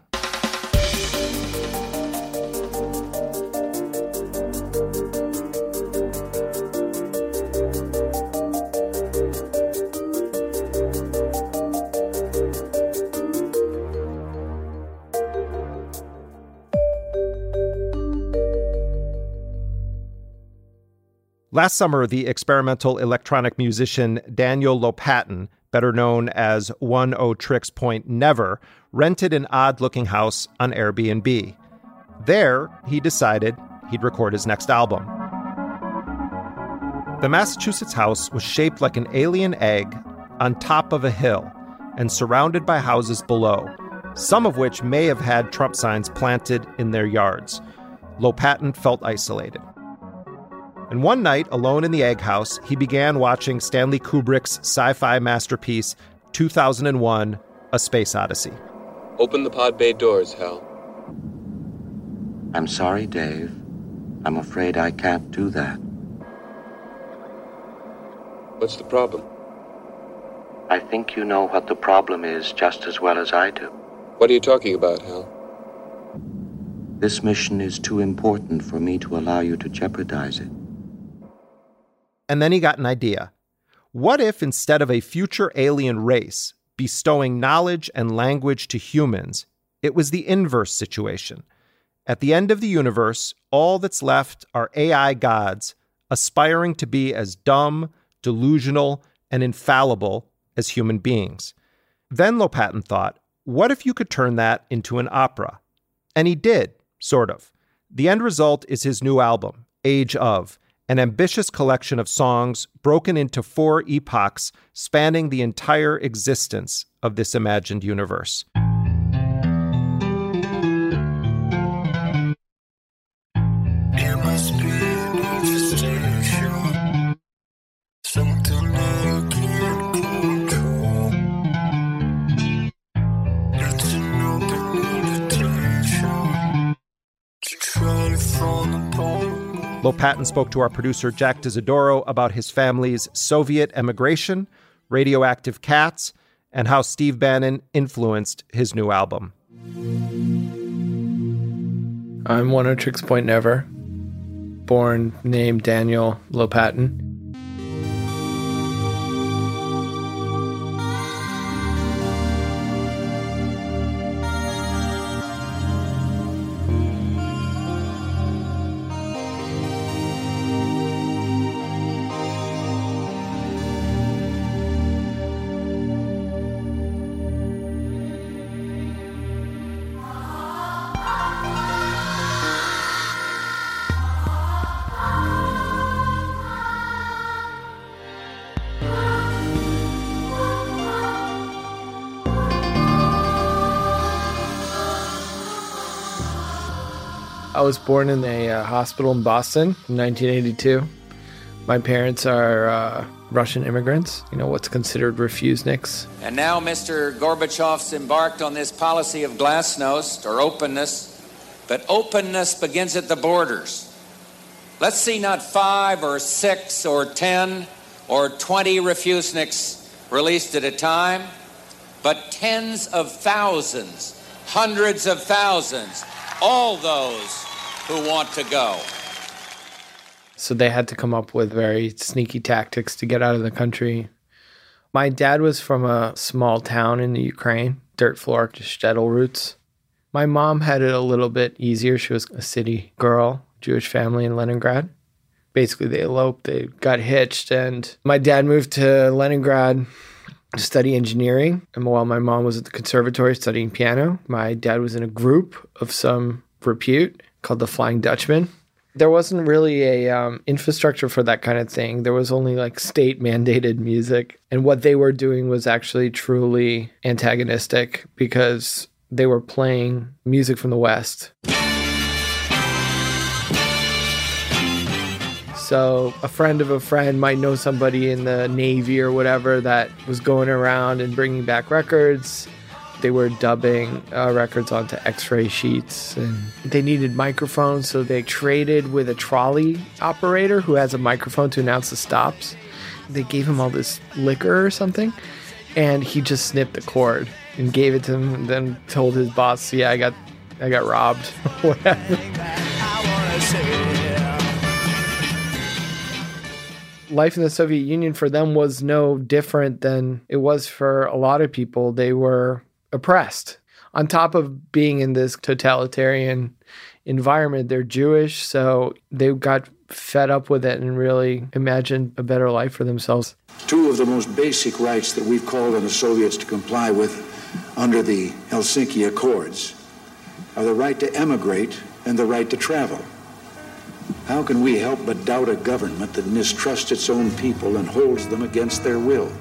Last summer, the experimental electronic musician Daniel Lopatin, better known as Oneohtrix Point Never, rented an odd looking house on Airbnb. There, he decided he'd record his next album. The Massachusetts house was shaped like an alien egg on top of a hill and surrounded by houses below, some of which may have had Trump signs planted in their yards. Lopatin felt isolated. And one night, alone in the egg house, he began watching Stanley Kubrick's sci fi masterpiece, 2001 A Space Odyssey. Open the pod bay doors, Hal. I'm sorry, Dave. I'm afraid I can't do that. What's the problem? I think you know what the problem is just as well as I do. What are you talking about, Hal? This mission is too important for me to allow you to jeopardize it. And then he got an idea. What if instead of a future alien race bestowing knowledge and language to humans, it was the inverse situation? At the end of the universe, all that's left are AI gods aspiring to be as dumb, delusional, and infallible as human beings. Then Lopatin thought, what if you could turn that into an opera? And he did, sort of. The end result is his new album, Age of, an ambitious collection of songs broken into four epochs spanning the entire existence of this imagined universe. Lopatin spoke to our producer Jack D'Isidoro about his family's Soviet emigration, radioactive cats, and how Steve Bannon influenced his new album. I'm Oneohtrix Point Never, born named Daniel Lopatin. I was born in a uh, hospital in Boston in 1982. My parents are uh, Russian immigrants, you know, what's considered refuseniks. And now Mr. Gorbachev's embarked on this policy of glasnost or openness, but openness begins at the borders. Let's see not five or six or ten, or 20 refuseniks released at a time, but tens of thousands, hundreds of thousands, all those who want to go. So they had to come up with very sneaky tactics to get out of the country. My dad was from a small town in the Ukraine, dirt floor, just shtetl roots. My mom had it a little bit easier. She was a city girl, Jewish family in Leningrad. Basically, they eloped, they got hitched, and my dad moved to Leningrad to study engineering. And while my mom was at the conservatory studying piano, my dad was in a group of some repute called the Flying Dutchman. There wasn't really a um, infrastructure for that kind of thing. There was only like state mandated music, and what they were doing was actually truly antagonistic because they were playing music from the West. So, a friend of a friend might know somebody in the Navy or whatever that was going around and bringing back records. They were dubbing uh, records onto x ray sheets and they needed microphones, so they traded with a trolley operator who has a microphone to announce the stops. They gave him all this liquor or something, and he just snipped the cord and gave it to him and then told his boss, "Yeah, I got I got robbed." Life in the Soviet Union for them was no different than it was for a lot of people. They were oppressed. On top of being in this totalitarian environment, they're Jewish, so they got fed up with it and really imagined a better life for themselves. Two of the most basic rights that we've called on the Soviets to comply with under the Helsinki Accords are the right to emigrate and the right to travel. How can we help but doubt a government that mistrusts its own people and holds them against their will?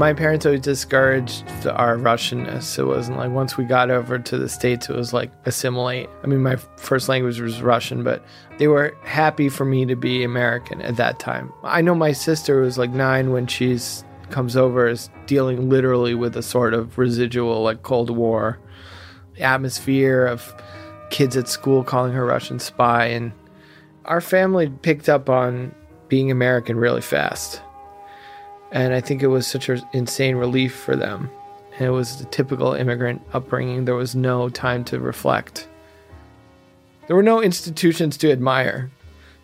My parents always discouraged our Russianness. It wasn't like once we got over to the States, it was like assimilate. I mean, my first language was Russian, but they were happy for me to be American at that time. I know my sister was like nine when she's comes over is dealing literally with a sort of residual like Cold War atmosphere of kids at school calling her Russian spy and our family picked up on being American really fast and I think it was such an insane relief for them. And it was the typical immigrant upbringing. There was no time to reflect. There were no institutions to admire.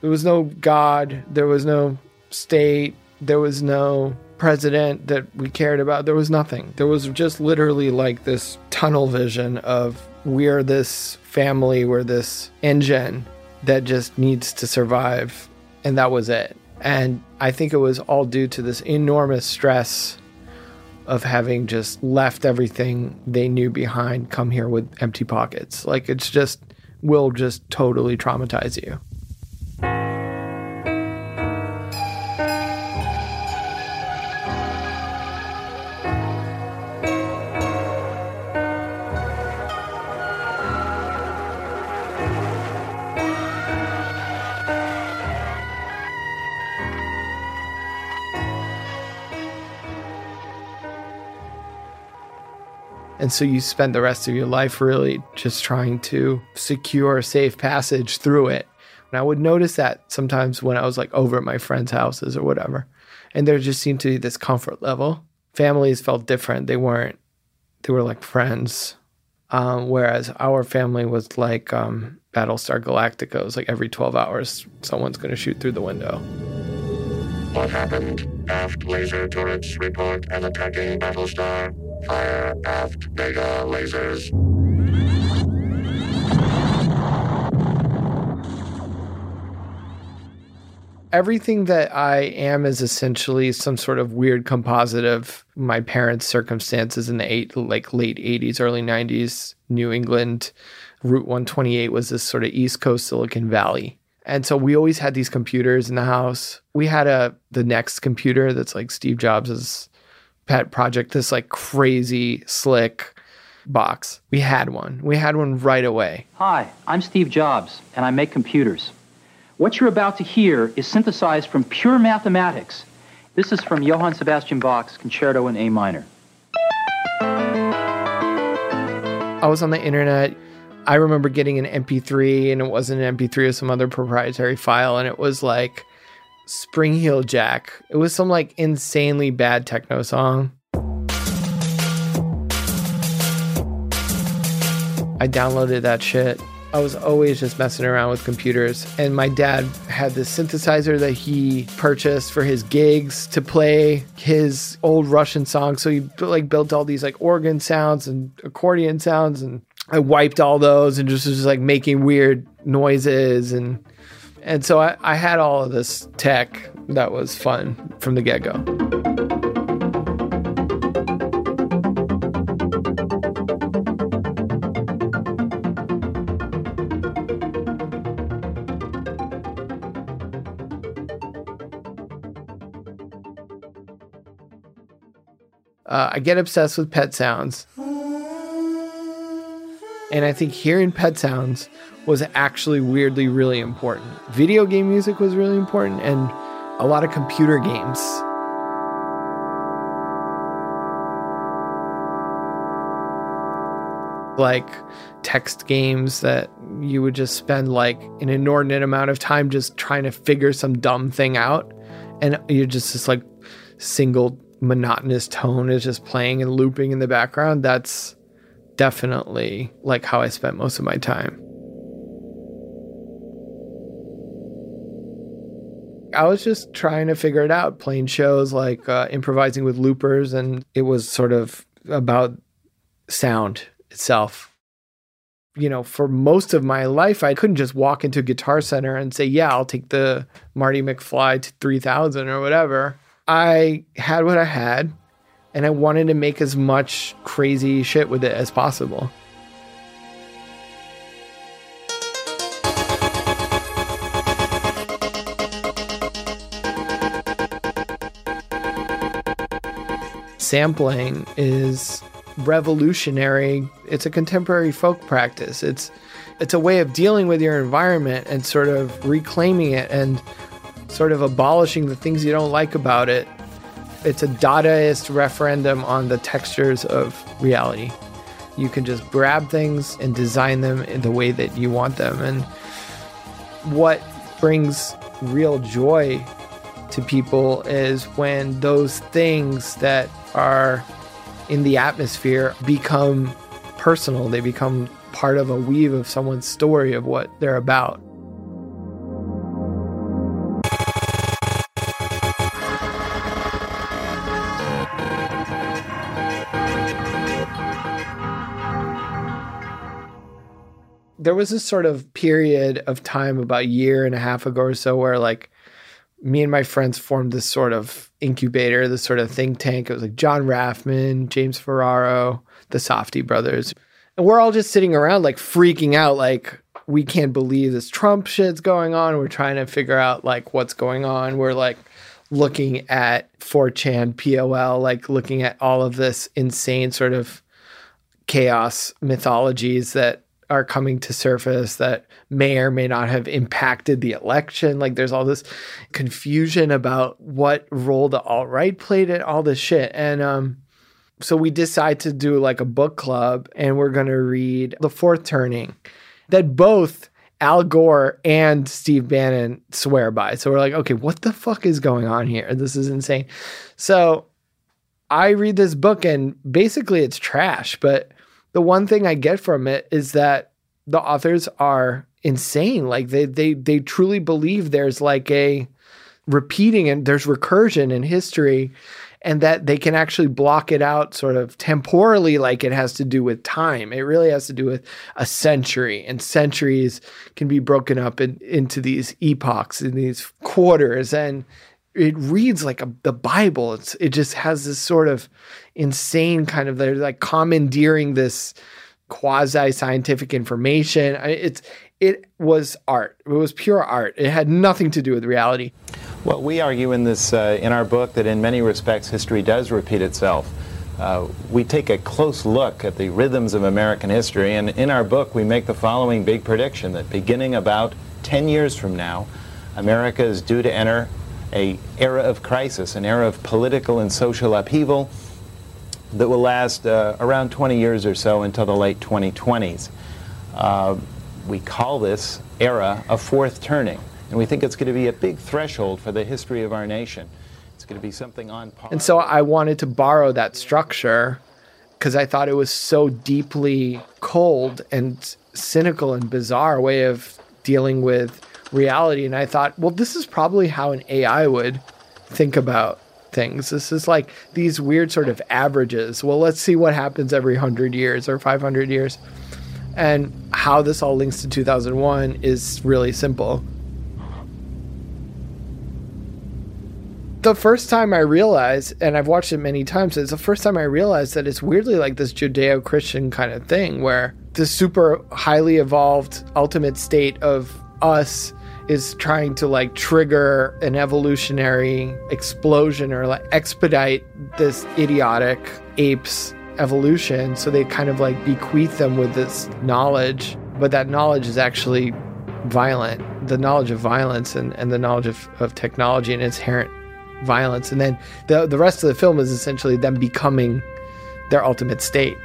There was no God. There was no state. There was no president that we cared about. There was nothing. There was just literally like this tunnel vision of we're this family, we're this engine that just needs to survive. And that was it. And I think it was all due to this enormous stress of having just left everything they knew behind, come here with empty pockets. Like it's just will just totally traumatize you. And so you spend the rest of your life really just trying to secure a safe passage through it. And I would notice that sometimes when I was like over at my friends' houses or whatever. And there just seemed to be this comfort level. Families felt different. They weren't, they were like friends. Um, whereas our family was like um, Battlestar Galactica. It was like every 12 hours, someone's going to shoot through the window. What happened? Aft laser turrets report an attacking Battlestar. Fire aft mega lasers. Everything that I am is essentially some sort of weird composite of my parents' circumstances in the eight, like late 80s, early 90s, New England. Route 128 was this sort of East Coast Silicon Valley. And so we always had these computers in the house. We had a the NeXT computer that's like Steve Jobs's pet project, this like crazy slick box. We had one. We had one right away. Hi, I'm Steve Jobs, and I make computers. What you're about to hear is synthesized from pure mathematics. This is from Johann Sebastian Bach's Concerto in A minor. I was on the internet I remember getting an MP3 and it wasn't an MP3, it was some other proprietary file, and it was like Spring Heel Jack. It was some like insanely bad techno song. I downloaded that shit. I was always just messing around with computers. And my dad had this synthesizer that he purchased for his gigs to play his old Russian songs. So he like built all these like organ sounds and accordion sounds and I wiped all those and just was like making weird noises and and so I, I had all of this tech that was fun from the get-go. Uh, I get obsessed with pet sounds. And I think hearing pet sounds was actually weirdly really important. Video game music was really important, and a lot of computer games. Like text games that you would just spend like an inordinate amount of time just trying to figure some dumb thing out. And you're just this like single monotonous tone is just playing and looping in the background. That's definitely like how I spent most of my time. I was just trying to figure it out, playing shows like uh, improvising with loopers, and it was sort of about sound itself. You know, for most of my life, I couldn't just walk into a Guitar Center and say, Yeah, I'll take the Marty McFly to 3000 or whatever. I had what I had, and I wanted to make as much crazy shit with it as possible. Sampling is revolutionary. It's a contemporary folk practice. It's it's a way of dealing with your environment and sort of reclaiming it and sort of abolishing the things you don't like about it. It's a Dadaist referendum on the textures of reality. You can just grab things and design them in the way that you want them. And what brings real joy to people is when those things that are in the atmosphere become personal, they become part of a weave of someone's story of what they're about. There was this sort of period of time about a year and a half ago or so where like me and my friends formed this sort of incubator, this sort of think tank. It was like Jon Rafman, James Ferraro, the Safdie brothers. And we're all just sitting around like freaking out, like, we can't believe this Trump shit's going on. We're trying to figure out like what's going on. We're like looking at 4chan, POL, like looking at all of this insane sort of chaos mythologies that are coming to surface that may or may not have impacted the election. Like there's all this confusion about what role the alt right played in all this shit. And um, so we decide to do like a book club and we're going to read The Fourth Turning that both Al Gore and Steve Bannon swear by. So we're like, okay, what the fuck is going on here? This is insane. So I read this book and basically it's trash, but the one thing I get from it is that the authors are insane. Like they they they truly believe there's like a repeating and there's recursion in history and that they can actually block it out sort of temporally like it has to do with time. It really has to do with a century and centuries can be broken up in, into these epochs in these quarters and it reads like a, the Bible. It's it just has this sort of insane kind of they're like commandeering this quasi scientific information. It's it was art. It was pure art. It had nothing to do with reality. Well, we argue in this uh, in our book that in many respects history does repeat itself. Uh, we take a close look at the rhythms of American history, and in our book we make the following big prediction that beginning about 10 years from now, America is due to enter a era of crisis, an era of political and social upheaval that will last uh, around 20 years or so until the late 2020s. Uh, we call this era a fourth turning, and we think it's going to be a big threshold for the history of our nation. It's going to be something on par. And so I wanted to borrow that structure because I thought it was so deeply cold and cynical and bizarre way of dealing with reality. And I thought, well, this is probably how an AI would think about things. This is like these weird sort of averages. Well, let's see what happens every 100 years or 500 years. And how this all links to 2001 is really simple. The first time I realized, and I've watched it many times, it's the first time I realized that it's weirdly like this Judeo Christian kind of thing where the super highly evolved ultimate state of us is trying to like trigger an evolutionary explosion or like expedite this idiotic ape's evolution. So they kind of like bequeath them with this knowledge but that knowledge is actually violent. The knowledge of violence and, and the knowledge of, of technology and inherent violence. And then the, the rest of the film is essentially them becoming their ultimate state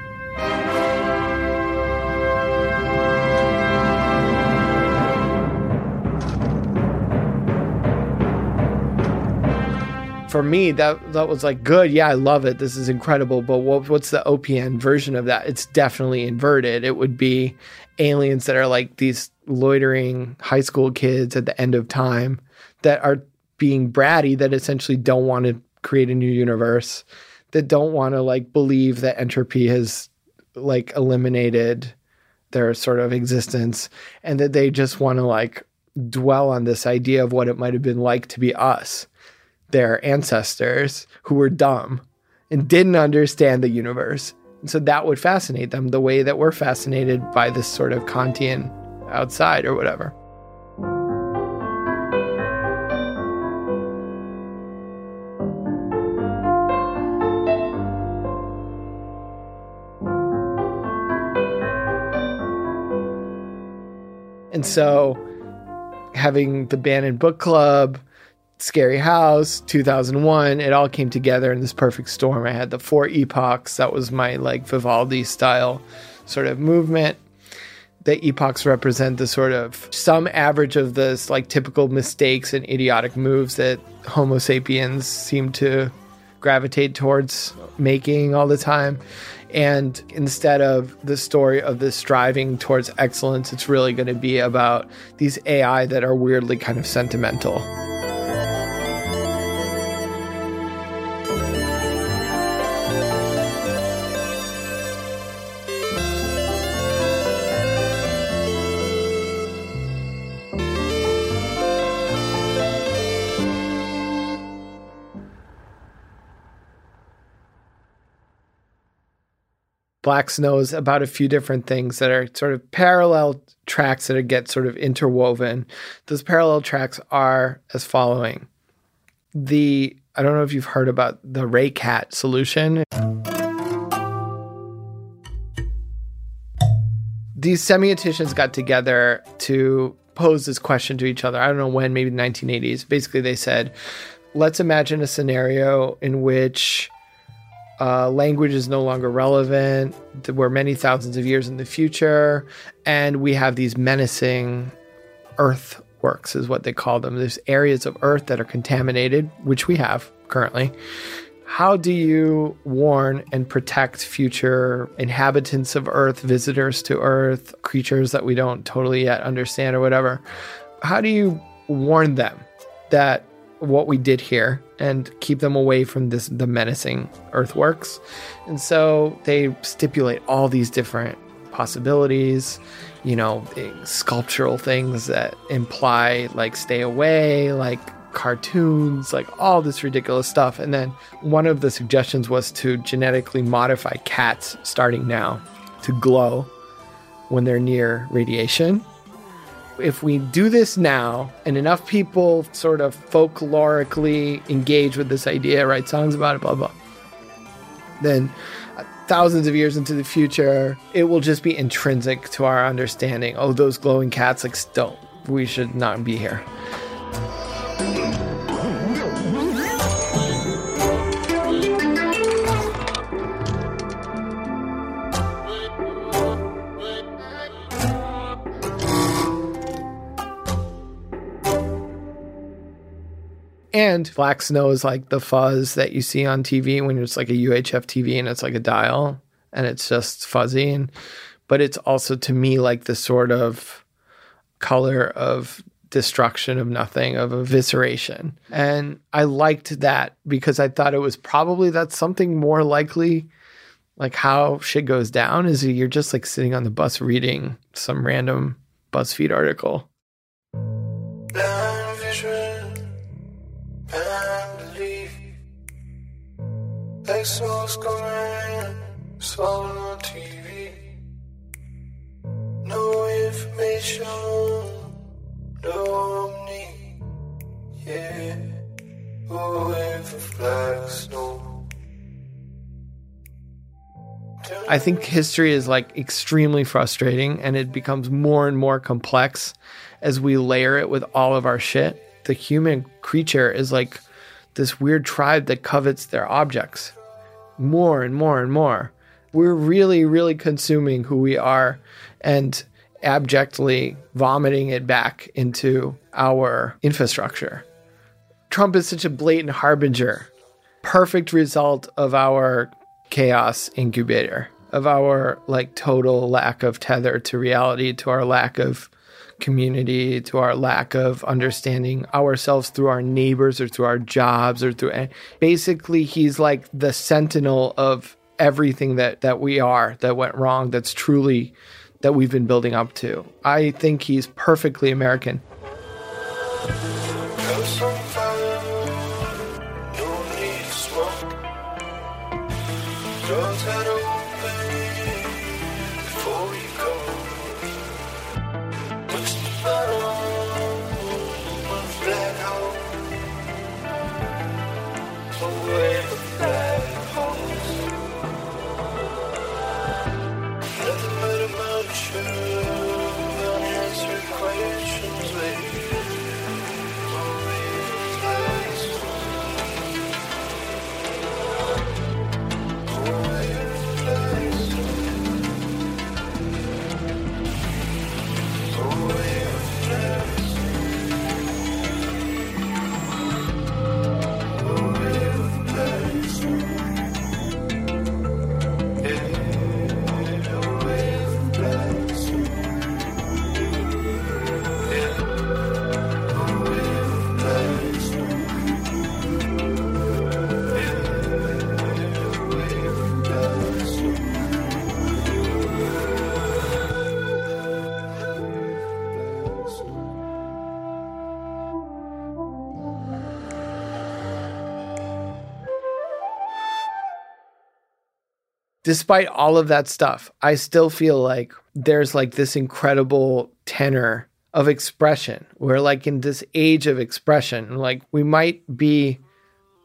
for me that that was like good. Yeah i love it. This is incredible. But what, what's the opn version of that? It's definitely inverted. It would be aliens that are like these loitering high school kids at the end of time that are being bratty that essentially don't want to create a new universe that don't want to like believe that entropy has like eliminated their sort of existence and that they just want to like dwell on this idea of what it might have been like to be us their ancestors who were dumb and didn't understand the universe. And so that would fascinate them the way that we're fascinated by this sort of Kantian outside or whatever. And so having the Bannon book club, Scary House, 2001, it all came together in this perfect storm. I had the four epochs. That was my like Vivaldi style sort of movement. The epochs represent the sort of some average of this like typical mistakes and idiotic moves that Homo sapiens seem to gravitate towards making all the time. And instead of the story of this striving towards excellence, it's really going to be about these AI that are weirdly kind of sentimental. Black Snow is about a few different things that are sort of parallel tracks that get sort of interwoven. Those parallel tracks are as following. The I don't know if you've heard about the Raycat solution. These semioticians got together to pose this question to each other. I don't know when, maybe the 1980s. Basically, they said, let's imagine a scenario in which uh, language is no longer relevant. We're many thousands of years in the future, and we have these menacing earthworks, is what they call them. There's areas of Earth that are contaminated, which we have currently. How do you warn and protect future inhabitants of Earth, visitors to Earth, creatures that we don't totally yet understand or whatever? How do you warn them that what we did here and keep them away from this the menacing earthworks. And so they stipulate all these different possibilities, you know, sculptural things that imply like stay away, like cartoons, like all this ridiculous stuff. And then one of the suggestions was to genetically modify cats starting now to glow when they're near radiation if we do this now and enough people sort of folklorically engage with this idea, write songs about it, blah, blah, then thousands of years into the future, it will just be intrinsic to our understanding. Oh, those glowing cats, like, don't, we should not be here. And black snow is like the fuzz that you see on TV when it's like a UHF TV and it's like a dial and it's just fuzzy. And, but it's also to me like the sort of color of destruction of nothing, of evisceration. And I liked that because I thought it was probably that's something more likely like how shit goes down is you're just like sitting on the bus reading some random BuzzFeed article. On TV. No information, no. Yeah, flags no. I think history is like extremely frustrating and it becomes more and more complex as we layer it with all of our shit. The human creature is like this weird tribe that covets their objects more and more and more. We're really, really consuming who we are and abjectly vomiting it back into our infrastructure. Trump is such a blatant harbinger, perfect result of our chaos incubator, of our like total lack of tether to reality, to our lack of community, to our lack of understanding ourselves through our neighbors or through our jobs or through basically he's like the sentinel of everything that that we are that went wrong that's truly that we've been building up to. I think he's perfectly American. Despite all of that stuff, I still feel like there's like this incredible tenor of expression. We're like in this age of expression. Like we might be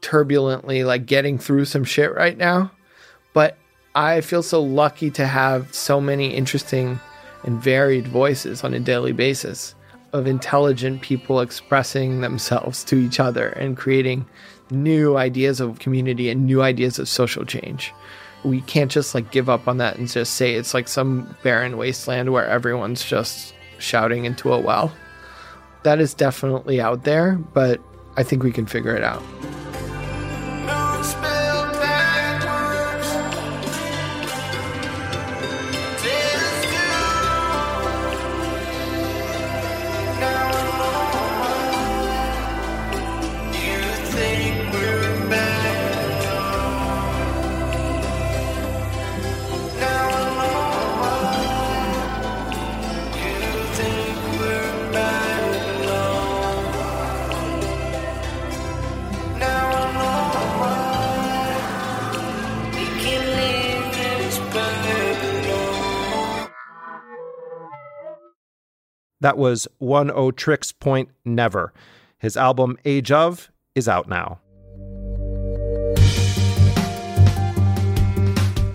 turbulently like getting through some shit right now, but I feel so lucky to have so many interesting and varied voices on a daily basis of intelligent people expressing themselves to each other and creating new ideas of community and new ideas of social change we can't just like give up on that and just say it's like some barren wasteland where everyone's just shouting into a well. That is definitely out there, but I think we can figure it out. That was Oneohtrix Point Never. His album Age of is out now.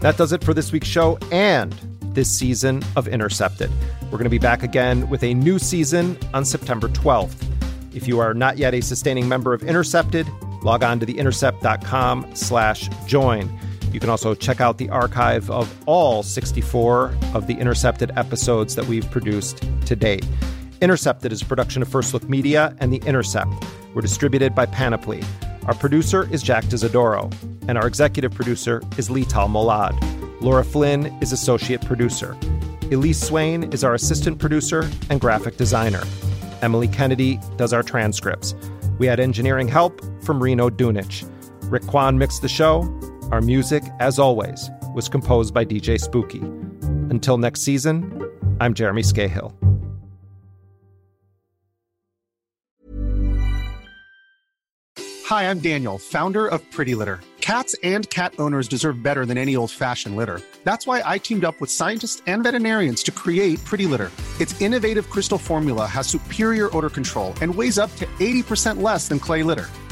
That does it for this week's show and this season of Intercepted. We're going to be back again with a new season on September 12th. If you are not yet a sustaining member of Intercepted, log on to theintercept.com slash join. You can also check out the archive of all 64 of the Intercepted episodes that we've produced to date. Intercepted is a production of First Look Media and The Intercept. We're distributed by Panoply. Our producer is Jack D'Isidoro, and our executive producer is Lital Molad. Laura Flynn is associate producer. Elise Swain is our assistant producer and graphic designer. Emily Kennedy does our transcripts. We had engineering help from Reno Dunich. Rick Kwan mixed the show. Our music, as always, was composed by DJ Spooky. Until next season, I'm Jeremy Scahill. Hi, I'm Daniel, founder of Pretty Litter. Cats and cat owners deserve better than any old fashioned litter. That's why I teamed up with scientists and veterinarians to create Pretty Litter. Its innovative crystal formula has superior odor control and weighs up to 80% less than clay litter.